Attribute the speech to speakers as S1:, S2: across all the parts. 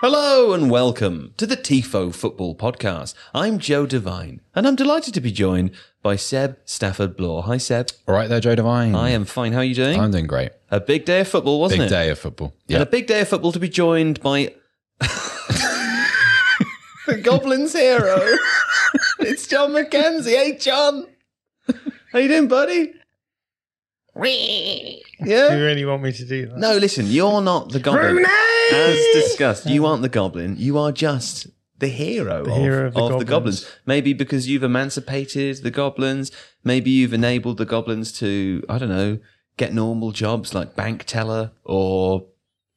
S1: Hello and welcome to the TIFO Football Podcast. I'm Joe Devine and I'm delighted to be joined by Seb Stafford Bloor. Hi, Seb.
S2: All right there, Joe Devine.
S1: I am fine. How are you doing?
S2: I'm doing great.
S1: a big day of football, wasn't
S2: Big
S1: it?
S2: day of football.
S1: And
S2: Yeah.
S1: a big day of football to be joined by the Goblins hero. it's John McKenzie. Hey, John. How you doing, buddy?
S3: Do you really want me to do that?
S1: No, listen. You're not the Goblin. As discussed, you aren't the Goblin. You are just the hero, of,
S3: hero of the
S1: the
S3: goblins.
S1: goblins. Maybe because you've emancipated the goblins. Maybe you've enabled the goblins to, I don't know, get normal jobs like bank teller or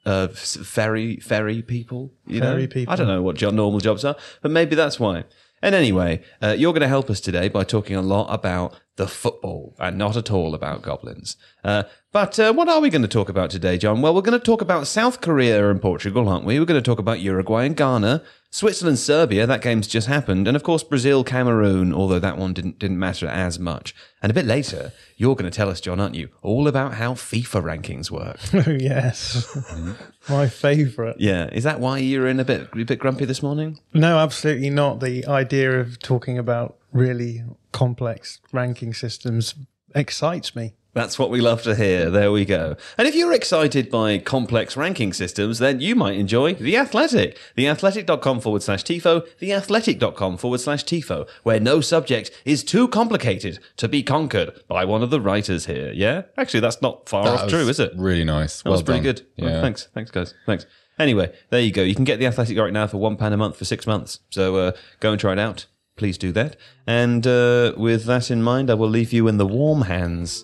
S1: uh, ferry ferry people. You
S3: Ferry
S1: know?
S3: people.
S1: I don't know what normal jobs are, but maybe that's why. And anyway, uh, you're going to help us today by talking a lot about the football and not at all about goblins. Uh, but uh, what are we going to talk about today, John? Well, we're going to talk about South Korea and Portugal, aren't we? We're going to talk about Uruguay and Ghana, Switzerland, Serbia. That game's just happened, and of course Brazil, Cameroon. Although that one didn't didn't matter as much. And a bit later, you're going to tell us, John, aren't you, all about how FIFA rankings work?
S3: Oh, yes. My favourite.
S1: yeah, is that why you're in a bit a bit grumpy this morning?
S3: No, absolutely not. The idea of talking about really complex ranking systems excites me.
S1: That's what we love to hear. There we go. And if you're excited by complex ranking systems, then you might enjoy The Athletic. Theathletic.com forward slash TIFO, theathletic.com forward slash TIFO, where no subject is too complicated to be conquered by one of the writers here. Yeah? Actually, that's not far
S2: That
S1: off true, is it?
S2: Really nice.
S1: That was pretty
S2: done.
S1: good. Well, thanks. Thanks, guys. Thanks. Anyway, there you go. You can get The Athletic right now for £1 a month for six months. So uh, go and try it out. Please do that. And uh, with that in mind, I will leave you in the warm hands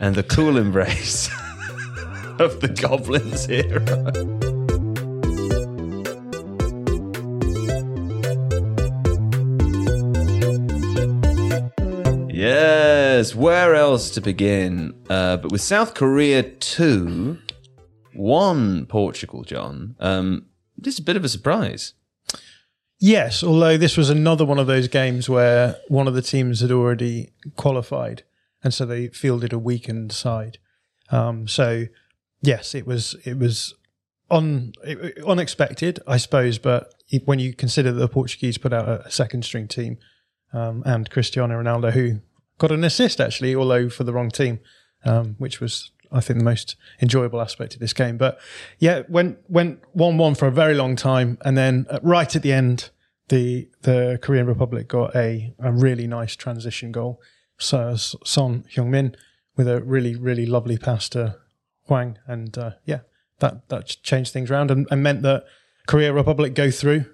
S1: and the cool embrace of the Goblins hero. Yes, where else to begin? Uh, but with South Korea 2, 1 Portugal, John. Um, this is a bit of a surprise.
S3: Yes, although this was another one of those games where one of the teams had already qualified, and so they fielded a weakened side. Um, so, yes, it was it was un, it, unexpected, I suppose. But when you consider that the Portuguese put out a, second string team um, and Cristiano Ronaldo, who got an assist actually, although for the wrong team, um, which was I think the most enjoyable aspect of this game. But yeah, went went one one for a very long time, and then right at the end, the the Korean Republic got a a really nice transition goal. So Son Heung Min with a really really lovely pass to Hwang, and uh, yeah, that that changed things around and, and meant that Korea Republic go through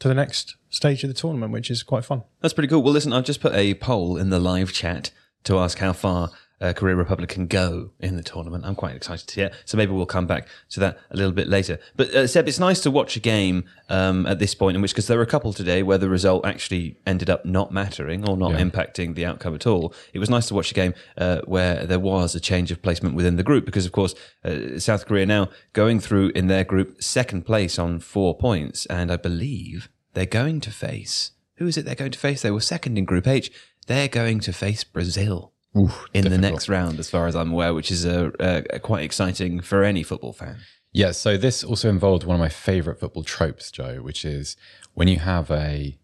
S3: to the next stage of the tournament, which is quite fun.
S1: That's pretty cool. Well, listen, I've just put a poll in the live chat to ask how far uh, Korea Republic can go in the tournament. I'm quite excited to hear. So maybe we'll come back to that a little bit later. But uh, Seb, it's nice to watch a game um, at this point in which, because there were a couple today where the result actually ended up not mattering or not impacting the outcome at all. It was nice to watch a game uh, where there was a change of placement within the group because, of course, uh, South Korea now going through in their group second place on four points, and I believe they're going to face. Who is it they're going to face? They were second in Group H. They're going to face Brazil in the next round, as far as I'm aware, which is a, a, quite exciting for any football fan.
S2: Yeah, so this also involved one of my favorite football tropes, Joe, which is when you have a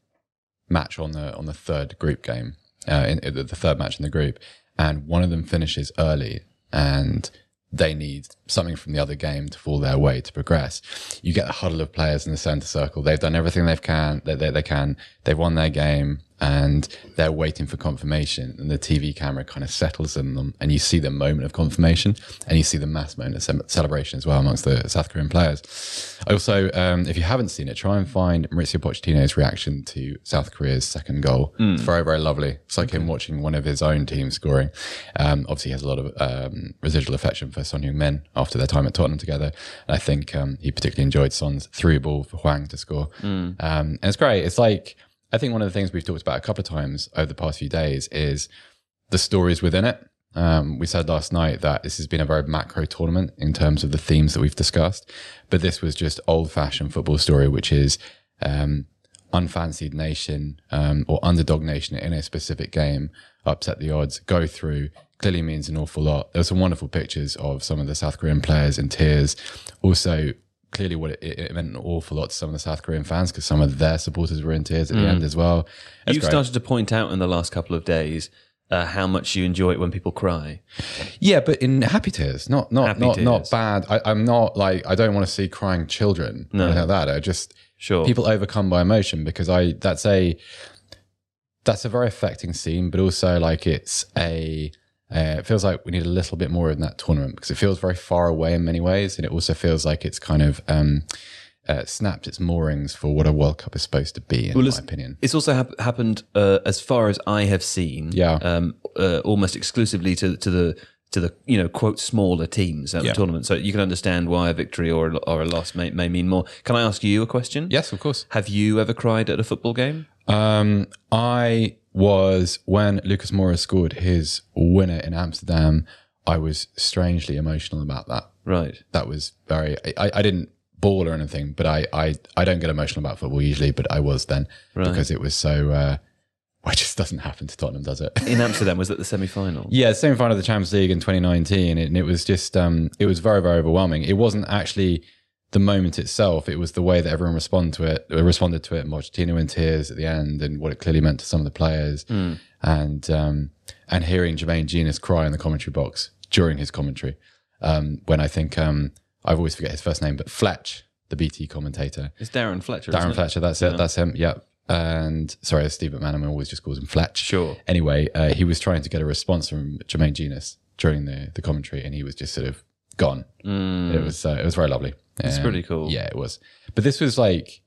S2: match on the on the third group game, uh, in, in the third match in the group, and one of them finishes early, and they need something from the other game to fall their way to progress. You get a huddle of players in the center circle. They've done everything they've can. They, they, they can. They've won their game, and they're waiting for confirmation. And the TV camera kind of settles in them, and you see the moment of confirmation, and you see the mass moment of celebration as well amongst the South Korean players. Also, um, if you haven't seen it, try and find Maurizio Pochettino's reaction to South Korea's second goal. It's very, very lovely. It's like him watching one of his own team scoring. Um, obviously, he has a lot of um, residual affection for Son Heung-min after their time at Tottenham together. And I think um, he particularly enjoyed Son's through ball for Hwang to score. Um, and it's great. It's like, I think one of the things we've talked about a couple of times over the past few days is the stories within it. Um, we said last night that this has been a very macro tournament in terms of the themes that we've discussed, but this was just old fashioned football story, which is um, unfancied nation um, or underdog nation in a specific game upset the odds, go through. Clearly means an awful lot. There were some wonderful pictures of some of the South Korean players in tears. Also, clearly what it, it meant an awful lot to some of the South Korean fans because some of their supporters were in tears at the end as well. It's
S1: You've
S2: great.
S1: started to point out in the last couple of days uh, how much you enjoy it when people cry.
S2: Yeah, but in happy tears, not not
S1: Happy
S2: not not bad. I, I'm not like I don't want to see crying children. No, like that. I just
S1: Sure.
S2: people overcome by emotion because I that's a that's a very affecting scene, but also like it's a uh, it feels like we need a little bit more in that tournament because it feels very far away in many ways, and it also feels like it's kind of um, uh, snapped its moorings for what a World Cup is supposed to be, in my
S1: it's-
S2: opinion.
S1: It's also hap- happened uh, as far as I have seen.
S2: Yeah.
S1: Um, uh, almost exclusively to to the to the you know quote smaller teams at
S2: Yeah.
S1: the tournament. So you can understand why a victory or a, or a loss may, may mean more. Can I ask you a question?
S2: Yes, of course.
S1: Have you ever cried at a football game?
S2: Um, I was when Lucas Moura scored his winner in Amsterdam. I was strangely emotional about that.
S1: Right.
S2: That was very. I, I didn't ball or anything, but I, I I don't get emotional about football usually, but I was then
S1: Right.
S2: because it was so. Uh, it just doesn't happen to Tottenham, does it?
S1: In Amsterdam, was it the semi final?
S2: Yeah, semi-final of the Champions League in 2019, and it was just um, it was very very overwhelming. It wasn't actually the moment itself; it was the way that everyone responded to it. uh, Responded to it. Pochettino in tears at the end, and what it clearly meant to some of the players, and um, and hearing Jermaine Jenas cry in the commentary box during his commentary. Um, when I think um, I always forget his first name, but Fletch, the BT commentator,
S1: It's Darren Fletcher. isn't
S2: Darren? Fletcher. That's it. That's him. Yeah. And sorry, Steve McManaman always just calls him Fletch.
S1: Sure.
S2: Anyway, uh, he was trying to get a response from Jermaine Jenas during the, the commentary, and he was just sort of gone. It was uh, it was very lovely.
S1: It's
S2: Um,
S1: pretty cool.
S2: Yeah, it was. But this was like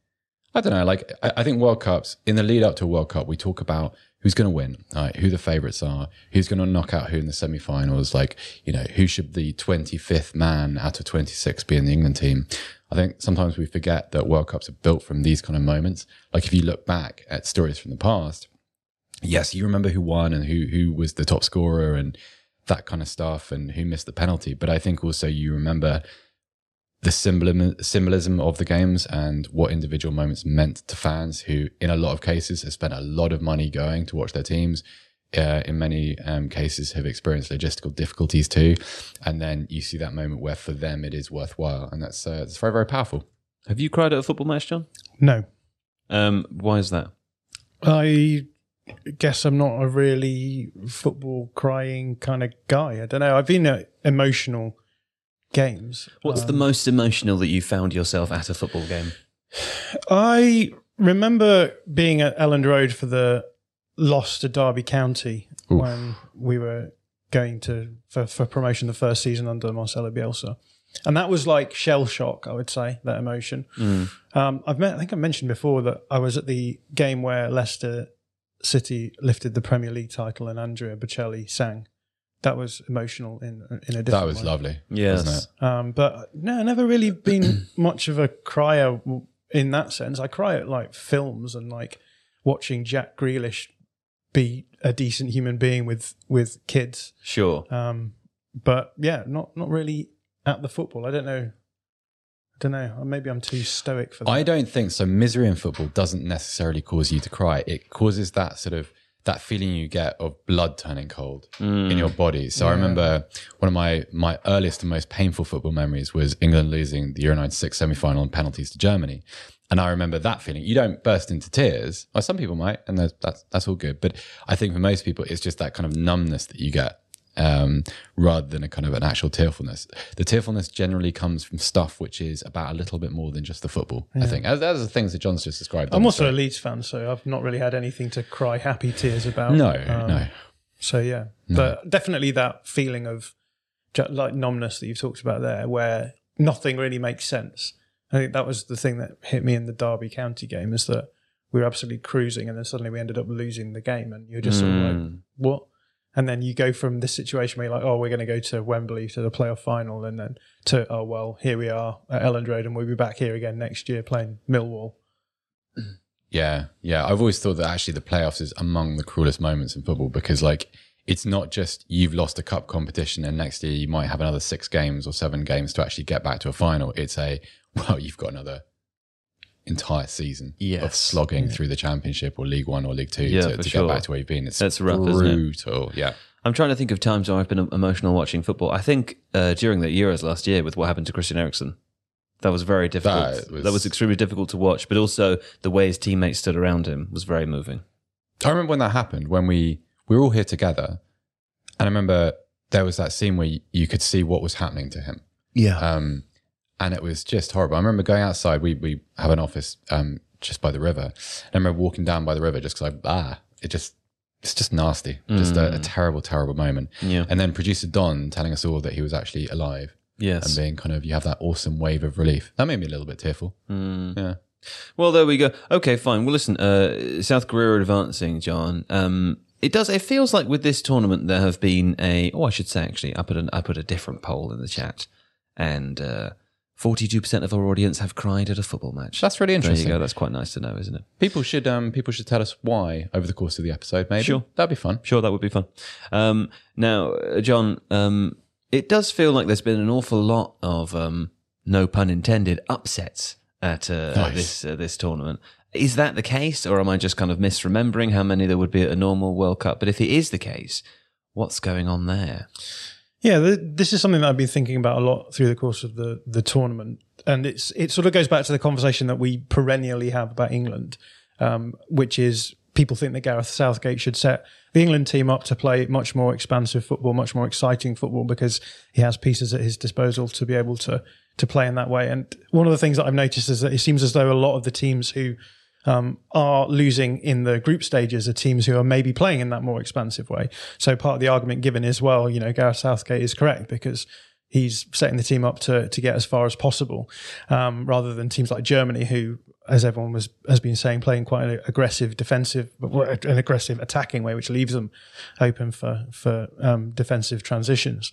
S2: I don't know. Like I, I think World Cups in the lead up to a World Cup, we talk about who's going to win, right? Who the favourites are, who's going to knock out who in the semi-finals. Like you know, who should the twenty fifth man out of twenty six be in the England team? I think sometimes we forget that World Cups are built from these kind of moments. Like if you look back at stories from the past, yes, you remember who won and who who was the top scorer and that kind of stuff and who missed the penalty. But I think also you remember the symbolism symbolism of the games and what individual moments meant to fans who, in a lot of cases, have spent a lot of money going to watch their teams. Uh, in many um, cases, have experienced logistical difficulties too, and then you see that moment where for them it is worthwhile, and that's uh, it's very very powerful.
S1: Have you cried at a football match, John?
S3: No.
S1: Um, why is that?
S3: I guess I'm not a really football crying kind of guy. I don't know. I've been at emotional games.
S1: What's
S3: Um,
S1: the most emotional that you found yourself at a football game?
S3: I remember being at Elland Road for the loss to Derby County
S2: Oof.
S3: when we were going to for, for promotion the first season under Marcelo Bielsa. And that was like shell shock, I would say, that emotion. Um, I've met, I think I mentioned before that I was at the game where Leicester City lifted the Premier League title and Andrea Bocelli sang. That was emotional in in a different
S2: That was
S3: way.
S2: lovely,
S1: Yes.
S2: wasn't it?
S3: Um, but no, I never really been much of a crier in that sense. I cry at like films and like watching Jack Grealish be a decent human being with with kids.
S1: Sure.
S3: Um, but yeah, not not really at the football. I don't know. I don't know. Maybe I'm too stoic for that.
S2: I don't think so. Misery in football doesn't necessarily cause you to cry. It causes that sort of that feeling you get of blood turning cold in your body. So I remember one of my my earliest and most painful football memories was England losing the Euro '96 semi final on penalties to Germany. And I remember that feeling. You don't burst into tears. Well, some people might, and that's that's, that's all good. But I think for most people, it's just that kind of numbness that you get um, rather than a kind of an actual tearfulness. The tearfulness generally comes from stuff which is about a little bit more than just the football. I think as, as the things that John's just described.
S3: I'm also a. Leeds fan, so I've not really had anything to cry happy tears about.
S2: no,
S3: Um,
S2: no.
S3: So yeah, but definitely that feeling of like numbness that you've talked about there, where nothing really makes sense. I think that was the thing that hit me in the Derby County game is that we were absolutely cruising, and then suddenly we ended up losing the game, and you're just sort of like, hmm. what? And then you go from this situation where you're like, oh, we're going to go to Wembley to the playoff final, and then to oh well, here we are at Elland Road, and we'll be back here again next year playing Millwall.
S2: Yeah, yeah. I've always thought that actually the playoffs is among the cruelest moments in football because, like, it's not just you've lost a cup competition and next year you might have another six games or seven games to actually get back to a final. It's a, well, you've got another entire season of
S1: Yes.
S2: slogging through the championship or League One or League Two
S1: Yeah,
S2: to, to
S1: sure.
S2: get back to where you've been. It's
S1: That's rough, isn't it?
S2: brutal. Yeah.
S1: I'm trying to think of times where I've been emotional watching football. I think uh, during the Euros last year with what happened to Christian Eriksen. That was very difficult.
S2: That was-
S1: that was extremely difficult to watch, but also the way his teammates stood around him was very moving.
S2: I remember when that happened when we were all here together, and I remember there was that scene where you, you could see what was happening to him,
S1: Yeah.
S2: um, and it was just horrible. I remember going outside. We we have an office um, just by the river, and I remember walking down by the river just because I ah it just it's just nasty, just a, a terrible terrible moment.
S1: Yeah.
S2: And then producer Don telling us all that he was actually alive
S1: yes.
S2: and being kind of you have that awesome wave of relief. That made me a little bit tearful.
S1: Mm.
S2: Yeah.
S1: Well, there we go. Okay, fine. Well, listen, uh, South Korea are advancing, John. Um, it does. It feels like with this tournament there have been a. Oh, I should say actually, I put an, I put a different poll in the chat, and uh, forty-two percent of our audience have cried at a football match.
S2: That's really interesting.
S1: there you go. That's quite nice to know, isn't it?
S2: People should um people should tell us why over the course of the episode. Maybe
S1: Sure.
S2: that'd be fun.
S1: Sure, that would be fun. Um, now, uh, John, um, it does feel like there's been an awful lot of, um, no pun intended, upsets at uh,
S2: Nice.
S1: this uh, this tournament. Is that the case, or am I just kind of misremembering how many there would be at a normal World Cup? But if it is the case, what's going on there?
S3: Yeah, th- this is something that I've been thinking about a lot through the course of the the tournament, and it's it sort of goes back to the conversation that we perennially have about England, um, which is people think that Gareth Southgate should set the England team up to play much more expansive football, much more exciting football, because he has pieces at his disposal to be able to to play in that way. And one of the things that I've noticed is that it seems as though a lot of the teams who um, are losing in the group stages are teams who are maybe playing in that more expansive way. So part of the argument given is, well, you know, Gareth Southgate is correct because he's setting the team up to to get as far as possible, um, rather than teams like Germany, who, as everyone was has been saying, playing quite an aggressive defensive, an aggressive attacking way, which leaves them open for for um, defensive transitions.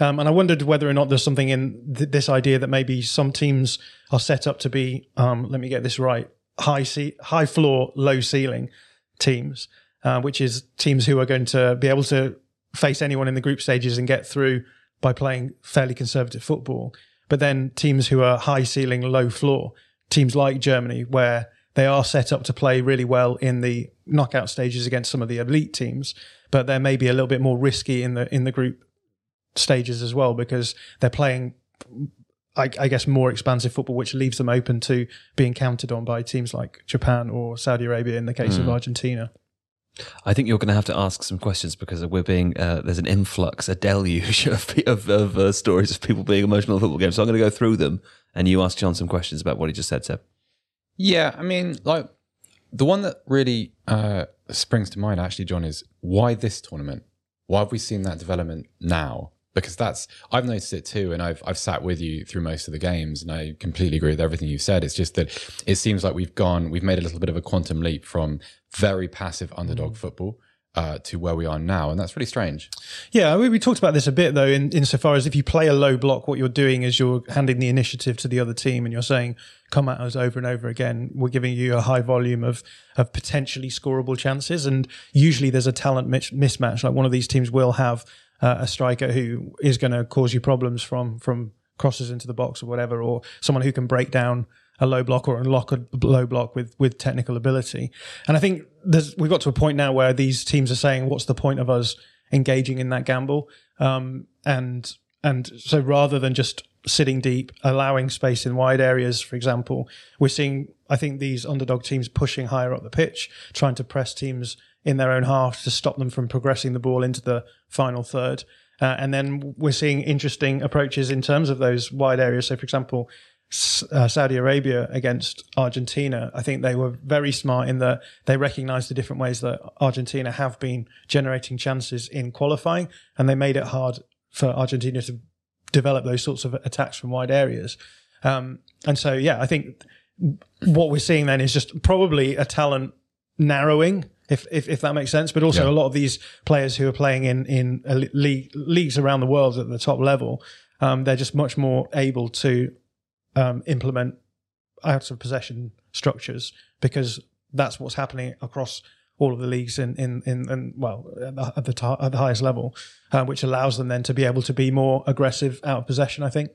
S3: Um, and I wondered whether or not there's something in th- this idea that maybe some teams are set up to be, um, let me get this right, high high floor, low ceiling teams, uh, which is teams who are going to be able to face anyone in the group stages and get through by playing fairly conservative football. But then teams who are high ceiling, low floor, teams like Germany, where they are set up to play really well in the knockout stages against some of the elite teams, but they're maybe a little bit more risky in the in the group stages as well because they're playing I, I guess more expansive football, which leaves them open to being counted on by teams like Japan or Saudi Arabia in the case of Argentina.
S1: I think you're going to have to ask some questions because we're being uh, there's an influx, a deluge of of, of uh, stories of people being emotional at football games. So I'm going to go through them, and you ask John some questions about what he just said, Seb.
S2: Yeah, I mean, like the one that really uh, springs to mind, actually, John, is why this tournament? Why have we seen that development now? Because that's I've noticed it too, and I've I've sat with you through most of the games, and I completely agree with everything you've said. It's just that it seems like we've gone, we've made a little bit of a quantum leap from very passive underdog football uh, to where we are now, and that's really strange.
S3: Yeah, we, we talked about this a bit though, in, insofar as if you play a low block, what you're doing is you're handing the initiative to the other team and you're saying, come at us over and over again. We're giving you a high volume of, of potentially scoreable chances. And usually there's a talent mismatch. Like one of these teams will have uh, a striker who is going to cause you problems from, from crosses into the box or whatever, or someone who can break down a low block or unlock a low block with with technical ability. And I think we've got to a point now where these teams are saying, "What's the point of us engaging in that gamble?" Um, and and so rather than just sitting deep, allowing space in wide areas, for example, we're seeing I think these underdog teams pushing higher up the pitch, trying to press teams in their own half to stop them from progressing the ball into the final third. Uh, and then we're seeing interesting approaches in terms of those wide areas. So, for example, uh, Saudi Arabia against Argentina, I think they were very smart in that they recognized the different ways that Argentina have been generating chances in qualifying, and they made it hard for Argentina to develop those sorts of attacks from wide areas. Um, and so, yeah, I think what we're seeing then is just probably a talent narrowing, if if, if that makes sense. But also
S2: Yeah.
S3: a lot of these players who are playing in in league, leagues around the world at the top level, um, they're just much more able to um, implement out of possession structures because that's what's happening across all of the leagues in in in, in well at the at the, ta- at the highest level, uh, which allows them then to be able to be more aggressive out of possession. I think.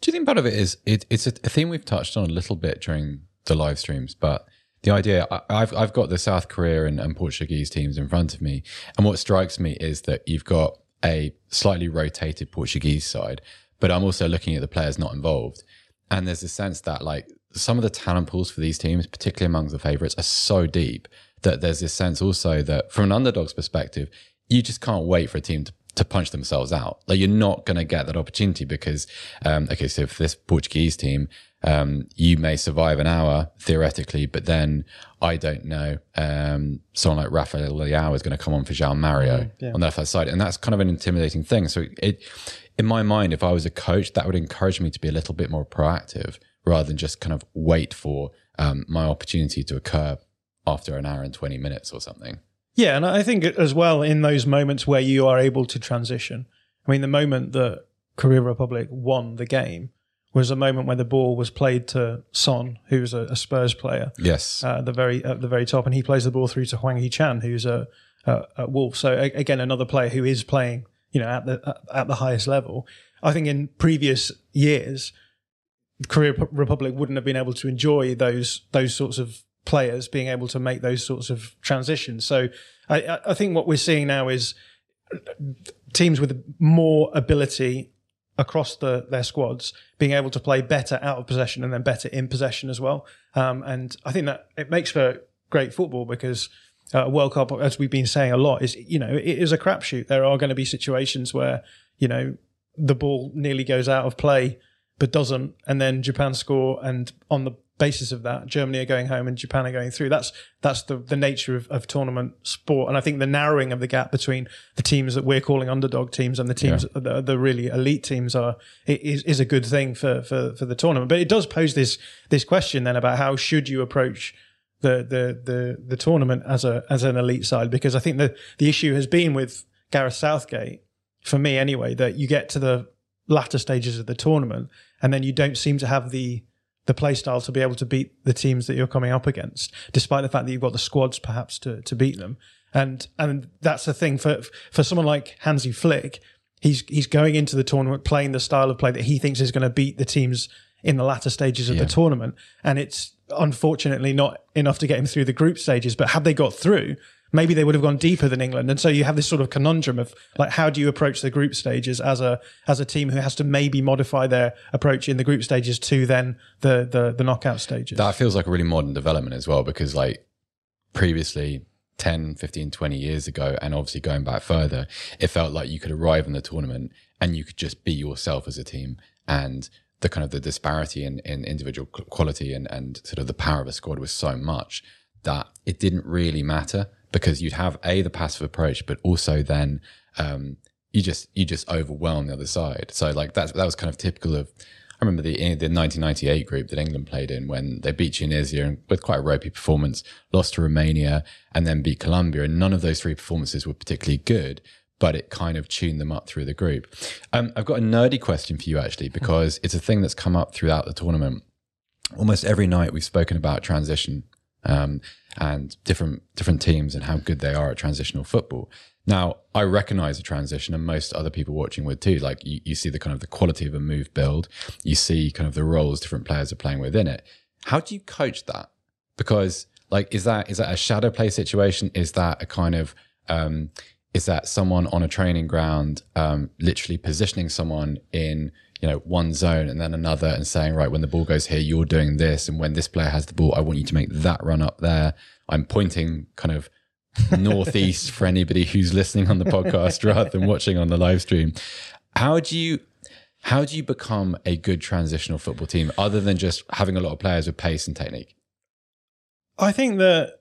S2: Do you think part of it is it, it's a, a theme we've touched on a little bit during the live streams, but the idea I've I've got the South Korea and, and Portuguese teams in front of me, and what strikes me is that you've got a slightly rotated Portuguese side, but I'm also looking at the players not involved, and there's a sense that like some of the talent pools for these teams, particularly among the favorites, are so deep that there's this sense also that from an underdog's perspective, you just can't wait for a team to, to punch themselves out. Like you're not going to get that opportunity because, um, okay, so for this Portuguese team, um, you may survive an hour theoretically, but then I don't know, um, someone like Rafael Leao is going to come on for João Mario on the left side. And that's kind of an intimidating thing. So it, in my mind, if I was a coach, that would encourage me to be a little bit more proactive rather than just kind of wait for um, my opportunity to occur after an hour and 20 minutes or something.
S3: Yeah, and I think as well in those moments where you are able to transition. I mean, the moment that Korea Republic won the game was a moment when the ball was played to Son, who's a, a Spurs player,
S2: Yes.
S3: uh, at the very at the very top, and he plays the ball through to Hwang Hee Chan, who's a, a, a Wolf. So a, again, another player who is playing, you know, at the at, the highest level. I think in previous years, Korea Republic wouldn't have been able to enjoy those those sorts of players being able to make those sorts of transitions. So I, I- I think what we're seeing now is teams with more ability across the, their squads being able to play better out of possession and then better in possession as well. Um, and I think that it makes for great football because uh, World Cup, as we've been saying a lot, is you know it is a crapshoot. There are going to be situations where you know the ball nearly goes out of play but doesn't, and then Japan score, and on the basis of that, Germany are going home and Japan are going through. That's that's the the nature of, of tournament sport, and I think the narrowing of the gap between the teams that we're calling underdog teams and the teams the, the really elite teams are is is a good thing for for for the tournament. But it does pose this this question then about how should you approach the the the the tournament as a as an elite side because I think the the issue has been with Gareth Southgate for me anyway that you get to the latter stages of the tournament and then you don't seem to have the the play style to be able to beat the teams that you're coming up against despite the fact that you've got the squads perhaps to to beat them. And and that's the thing for for someone like Hansi Flick he's he's going into the tournament playing the style of play that he thinks is going to beat the teams in the latter stages of the tournament. And it's unfortunately not enough to get him through the group stages but had they got through maybe they would have gone deeper than England. And so you have this sort of conundrum of like how do you approach the group stages as a as a team who has to maybe modify their approach in the group stages to then the the, the knockout stages?
S2: That feels like a really modern development as well, because like previously 10, 15, 20 years ago, and obviously going back further, it felt like you could arrive in the tournament and you could just be yourself as a team. And the kind of the disparity in, in individual quality and, and sort of the power of a squad was so much that it didn't really matter because you'd have a the passive approach, but also then um, you just you just overwhelm the other side. So like that that was kind of typical of. I remember the the 1998 group that England played in when they beat Tunisia with quite a ropey performance, lost to Romania, and then beat Colombia. And none of those three performances were particularly good, but it kind of tuned them up through the group. Um, I've got a nerdy question for you actually because it's a thing that's come up throughout the tournament. Almost every night we've spoken about transition um, and different different teams and how good they are at transitional football. Now, I recognize the transition, and most other people watching would too. Like you, you see the kind of the quality of a move build, you see kind of the roles different players are playing within it. How do you coach that? Because like, is that is that a shadow play situation? Is that a kind of um, is that someone on a training ground um, literally positioning someone in you know one zone and then another and saying right when the ball goes here you're doing this. And when this player has the ball i want you to make that run up there. I'm pointing kind of northeast for anybody who's listening on the podcast rather than watching on the live stream. How do you how do you become a good transitional football team other than just having a lot of players with pace and technique?
S3: I think that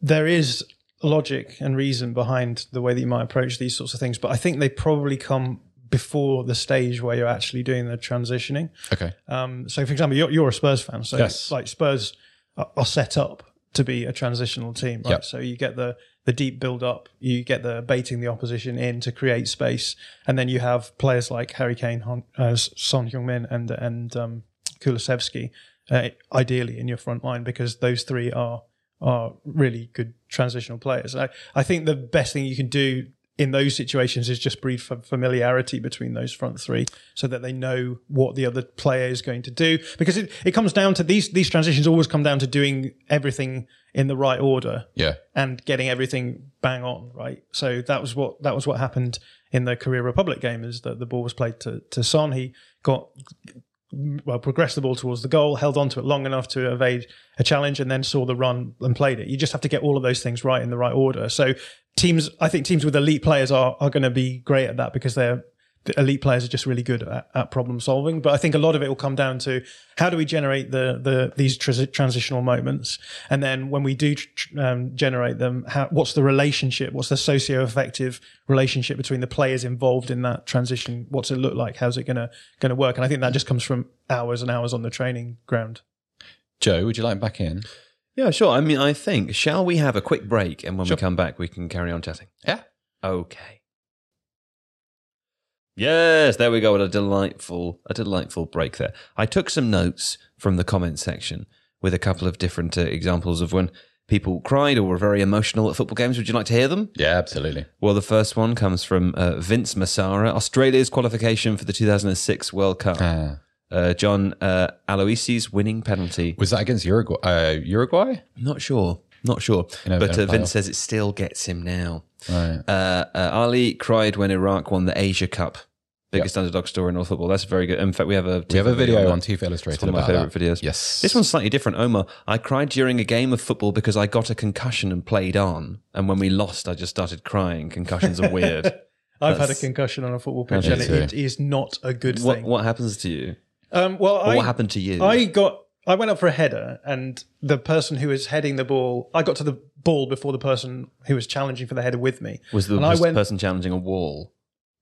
S3: there is logic and reason behind the way that you might approach these sorts of things, but I think they probably come before the stage where you're actually doing the transitioning.
S2: okay
S3: Um, so, for example, you're, you're a Spurs fan, so
S2: Yes.
S3: like Spurs are, are set up to be a transitional team, right?
S2: Yep.
S3: So you get the the deep build up, you get the baiting the opposition in to create space, and then you have players like Harry Kane, Hon, uh, Son Heung-min, and and um, Kulusevski, uh, ideally in your front line because those three are are really good transitional players. I, I think the best thing you can do in those situations is just breed familiarity between those front three so that they know what the other player is going to do because it, it comes down to these these transitions always come down to doing everything in the right order
S2: yeah
S3: and getting everything bang on right so that was what that was what happened in the Korea Republic game is that the ball was played to to Son he got well, progressed the ball towards the goal, held on to it long enough to evade a challenge, and then saw the run and played it. You just have to get all of those things right in the right order. So teams, I think teams with elite players are are going to be great at that because they're the elite players are just really good at, at, problem solving. But I think a lot of it will come down to how do we generate the the these tr- transitional moments, and then when we do tr- um, generate them, how, what's the relationship? What's the socio-affective relationship between the players involved in that transition? What's it look like? How's it gonna gonna work? And I think that just comes from hours and hours on the training ground.
S2: Joe, would you like back in?
S1: Yeah, sure. I mean, I think shall we have a quick break, and when
S2: Sure.
S1: we come back, we can carry on chatting.
S2: Yeah.
S1: Okay. Yes, there we go. What a delightful, a delightful break there. I took some notes from the comment section with a couple of different uh, examples of when people cried or were very emotional at football games. Would you like to hear them?
S2: Yeah, absolutely.
S1: Well, the first one comes from uh, Vince Massara, Australia's qualification for the 2006 World Cup.
S2: Uh,
S1: Uh, John uh, Aloisi's winning penalty.
S2: was that against Uruguay? Uh, Uruguay?
S1: Not sure. Not sure.
S2: In a-
S1: but uh. Vince says it still gets him now.
S2: Right.
S1: Uh, uh, Ali cried when Iraq won the Asia Cup. Biggest underdog story in all football. That's very good. In fact, we have a
S2: We have a video
S1: that.
S2: on Tifo
S1: It's one of my favorite
S2: that.
S1: videos.
S2: Yes.
S1: This one's slightly different. Omar, I cried during a game of football because I got a concussion and played on. And when we lost, I just started crying. Concussions are weird.
S3: I've had a concussion on a football pitch, and it, it is not a good
S1: what,
S3: thing.
S1: what happens to you?
S3: Um, well, I,
S1: what happened to you?
S3: I got I went up for a header, and the person who was heading the ball, I got to the ball before the person who was challenging for the header with me.
S1: was the
S3: and I
S1: was the
S3: went-
S1: person challenging a wall?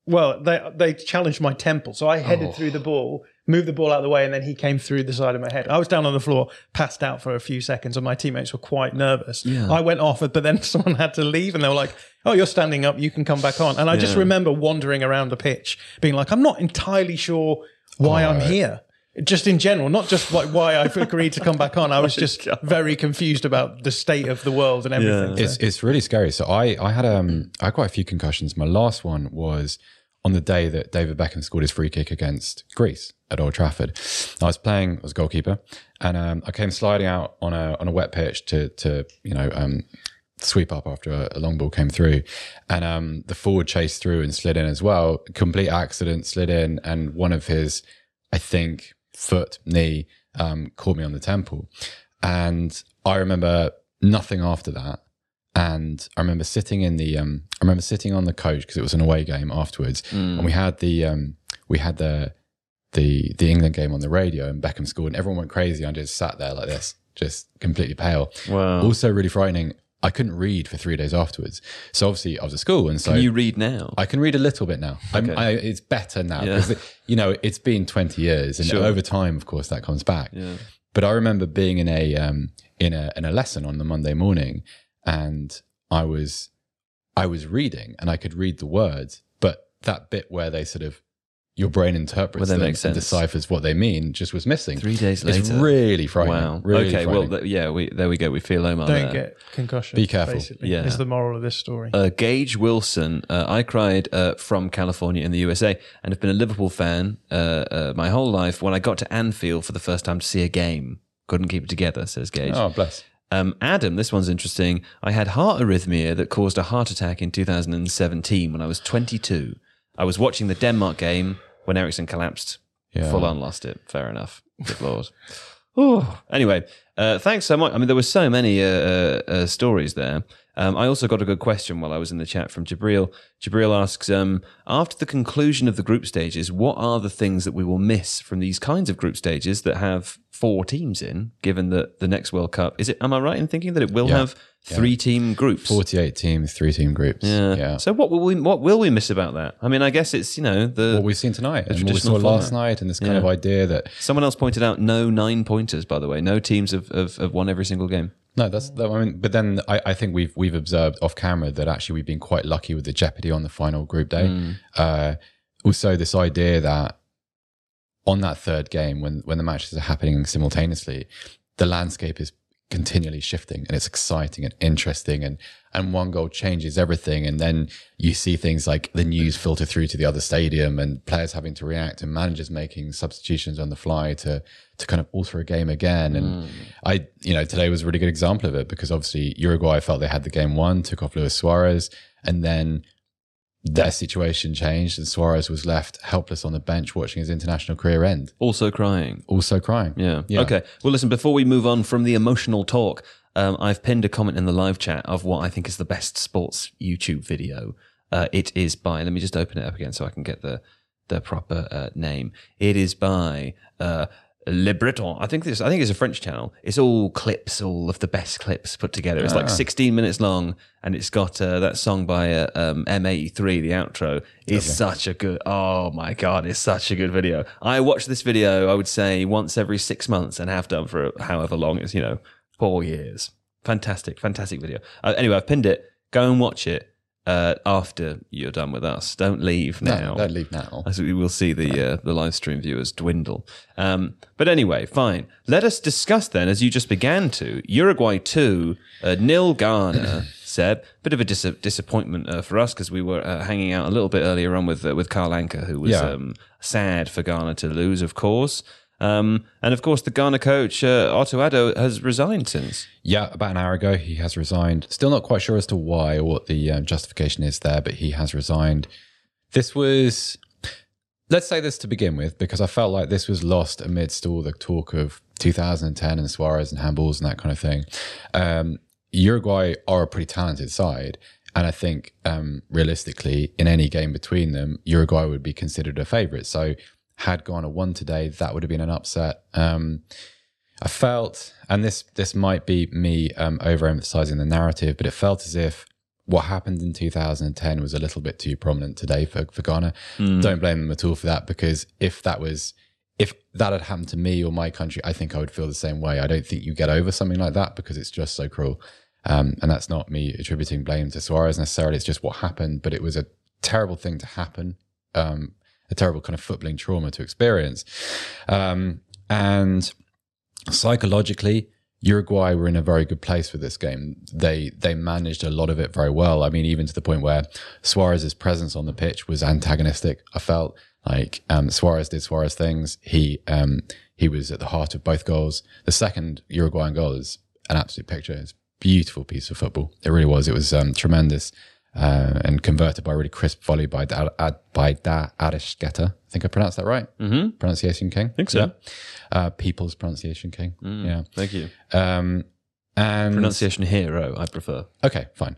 S3: Well, they they challenged my temple, so I headed
S1: Oh.
S3: through the ball, moved the ball out of the way, and then he came through the side of my head. I was down on the floor, passed out for a few seconds, and my teammates were quite nervous.
S1: Yeah.
S3: I went off, but then someone had to leave, and they were like, "Oh, you're standing up, you can come back on." And I just remember wandering around the pitch, being like, "I'm not entirely sure why I'm
S2: Right.
S3: here." Just in general, not just like why I've agreed to come back on. I was just very confused about the state of the world and everything. Yeah.
S2: It's it's really scary. So I I had um I had quite a few concussions. My last one was on the day that David Beckham scored his free kick against Greece at Old Trafford. I was playing as goalkeeper, and um, I came sliding out on a on a wet pitch to to you know um, sweep up after a, a long ball came through, and um, the forward chased through and slid in as well. Complete accident, slid in, and one of his, I think, foot knee um, caught me on the temple, and I remember nothing after that. And I remember sitting in the, um, I remember sitting on the coach because it was an away game afterwards, and we had the, um, we had the, the the England game on the radio, and Beckham scored, and everyone went crazy. I just sat there like this, just completely pale.
S1: Wow.
S2: Also, really frightening. I couldn't read for three days afterwards. So obviously, I was at school, and so
S1: Can you read now?
S2: I can read a little bit now. I'm,
S1: Okay.
S2: I, it's better now
S1: Yeah.
S2: because you know it's been 20 years, and
S1: Sure.
S2: over time, of course, that comes back.
S1: yeah.
S2: But I remember being in a um, in a in a lesson on the Monday morning, and I was I was reading, and I could read the words, but that bit where they sort of your brain interprets
S1: Well,
S2: them
S1: makes
S2: and deciphers what they mean just was missing.
S1: Three days later.
S2: It's really frightening.
S1: Wow.
S2: Really
S1: okay. Well, th- yeah. We there we go. We feel Omar
S3: Don't
S1: there.
S3: get concussions.
S2: Be careful.
S3: Basically,
S1: Yeah.
S3: is the moral of this story.
S1: Uh, Gage Wilson, uh, I cried uh, from California in the USA and have been a Liverpool fan uh, uh, my whole life. When I got to Anfield for the first time to see a game, couldn't keep it together, says Gage.
S2: oh, bless.
S1: Um, Adam, this one's interesting. I had heart arrhythmia that caused a heart attack in 2017 when I was 22. I was watching the Denmark game when Eriksen collapsed.
S2: Yeah.
S1: Full on lost it. Fair enough. Good lord. Oh, anyway, uh, thanks so much. I mean, there were so many uh, uh, uh, stories there. Um, I also got a good question while I was in the chat from Jabril. Jabril asks, um, after the conclusion of the group stages, what are the things that we will miss from these kinds of group stages that have four teams in? Given that the next World Cup is it? Am I right in thinking that it will
S2: Yeah.
S1: have three team groups?
S2: 48 teams, three team groups.
S1: Yeah.
S2: yeah.
S1: So what will we what will we miss about that? I mean, I guess it's you know the
S2: what we've seen tonight and what we saw last night and this kind
S1: Yeah.
S2: of idea that
S1: Someone else pointed out no nine pointers, by the way. No teams have, have, have won every single game.
S2: No, that's. That, I mean, but then I, I think we've we've observed off camera that actually we've been quite lucky with the jeopardy on the final group day. Uh, also, this idea that on that third game, when when the matches are happening simultaneously, the landscape is continually shifting and it's exciting and interesting and and one goal changes everything. And then you see things like the news filter through to the other stadium and players having to react and managers making substitutions on the fly to to kind of alter a game again. And mm. I you know today was a really good example of it because obviously Uruguay felt they had the game won took off Luis Suarez and then their situation changed and Suarez was left helpless on the bench watching his international career end,
S1: Also crying.
S2: also crying.
S1: Yeah.
S2: Yeah.
S1: Okay. Well, listen, before we move on from the emotional talk, um, I've pinned a comment in the live chat of what I think is the best sports YouTube video. Uh, it is by, let me just open it up again so I can get the, the proper uh, name. It is by uh, Le Breton. I think this. I think it's a French channel. It's all clips, all of the best clips put together. It's like 16 minutes long, and it's got uh, that song by uh, um, M83. The outro is such a good. Oh my god, it's such a good video. I watch this video. I would say once every six months, and have done for however long it's you know four years. Fantastic, fantastic video. Uh, anyway, I've pinned it. Go and watch it uh, after you're done with us. Don't leave now
S2: No, don't leave now.
S1: as we will see the uh, the live stream viewers dwindle. Um, but anyway, fine. Let us discuss then, as you just began to, Uruguay two, uh, nil Ghana. Seb, bit of a dis- disappointment uh, for us because we were uh, hanging out a little bit earlier on with uh, with Carl Anka, who was
S2: Yeah.
S1: um, sad for Ghana to lose, of course. Um, and of course, the Ghana coach uh, Otto Addo has resigned since.
S2: Yeah, about an hour ago, he has resigned. Still not quite sure as to why or what the um, justification is there, but he has resigned. This was, let's say this to begin with, because I felt like this was lost amidst all the talk of 2010 and Suarez and handballs and that kind of thing. Um, Uruguay are a pretty talented side. And I think um, realistically, in any game between them, Uruguay would be considered a favourite. So, had Ghana won today, that would have been an upset. Um, I felt, and this this might be me um, overemphasizing the narrative, but it felt as if what happened in 2010 was a little bit too prominent today for, for Ghana. Don't blame them at all for that because if that was if that had happened to me or my country, I think I would feel the same way. I don't think you get over something like that because it's just so cruel. Um, and that's not me attributing blame to Suarez necessarily. It's just what happened, but it was a terrible thing to happen. Um, a terrible kind of footballing trauma to experience. Um, and psychologically, Uruguay were in a very good place with this game. They they managed a lot of it very well. I mean, even to the point where Suarez's presence on the pitch was antagonistic. I felt like um, Suarez did Suarez things. He um, he was at the heart of both goals. The second Uruguayan goal is an absolute picture. It's a beautiful piece of football. It really was. It was um, tremendous. Uh, and converted by a really crisp volley by Da, Ad, by Da. I think I pronounced that right. Mm-hmm. Pronunciation king.
S1: think so.
S2: Uh, people's pronunciation king. Yeah.
S1: Thank you.
S2: Um, and
S1: Pronunciation hero, I prefer.
S2: Okay, fine.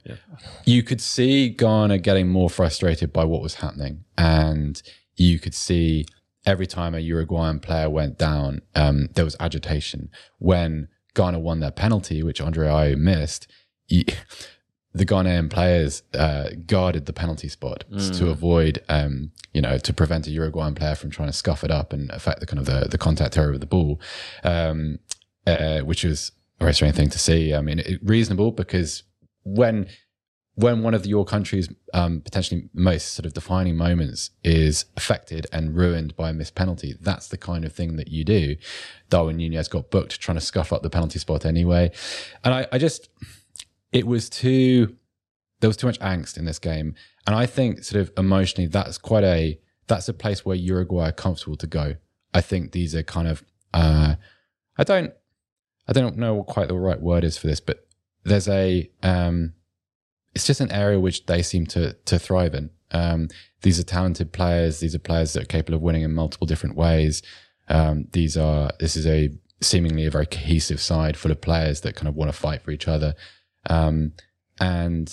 S2: You could see Ghana getting more frustrated by what was happening, and you could see every time a Uruguayan player went down, um, there was agitation. When Ghana won their penalty, which Andre Ayew missed, you, the Ghanaian players uh, guarded the penalty spot to avoid, um, you know, to prevent a Uruguayan player from trying to scuff it up and affect the kind of the, the contact area of the ball, um, uh, which was a very strange thing to see. I mean, it, reasonable because when when one of your country's um, potentially most sort of defining moments is affected and ruined by a missed penalty, that's the kind of thing that you do. Darwin Nunez got booked trying to scuff up the penalty spot anyway, and I, I just it was too there was too much angst in this game, and I think sort of emotionally that's quite a that's a place where Uruguay are comfortable to go. I think these are kind of uh, I don't I don't know what quite the right word is for this, but there's a um, it's just an area which they seem to to thrive in. Um, these are talented players. These are players that are capable of winning in multiple different ways. Um, these are this is a seemingly a very cohesive side full of players that kind of want to fight for each other. Um, and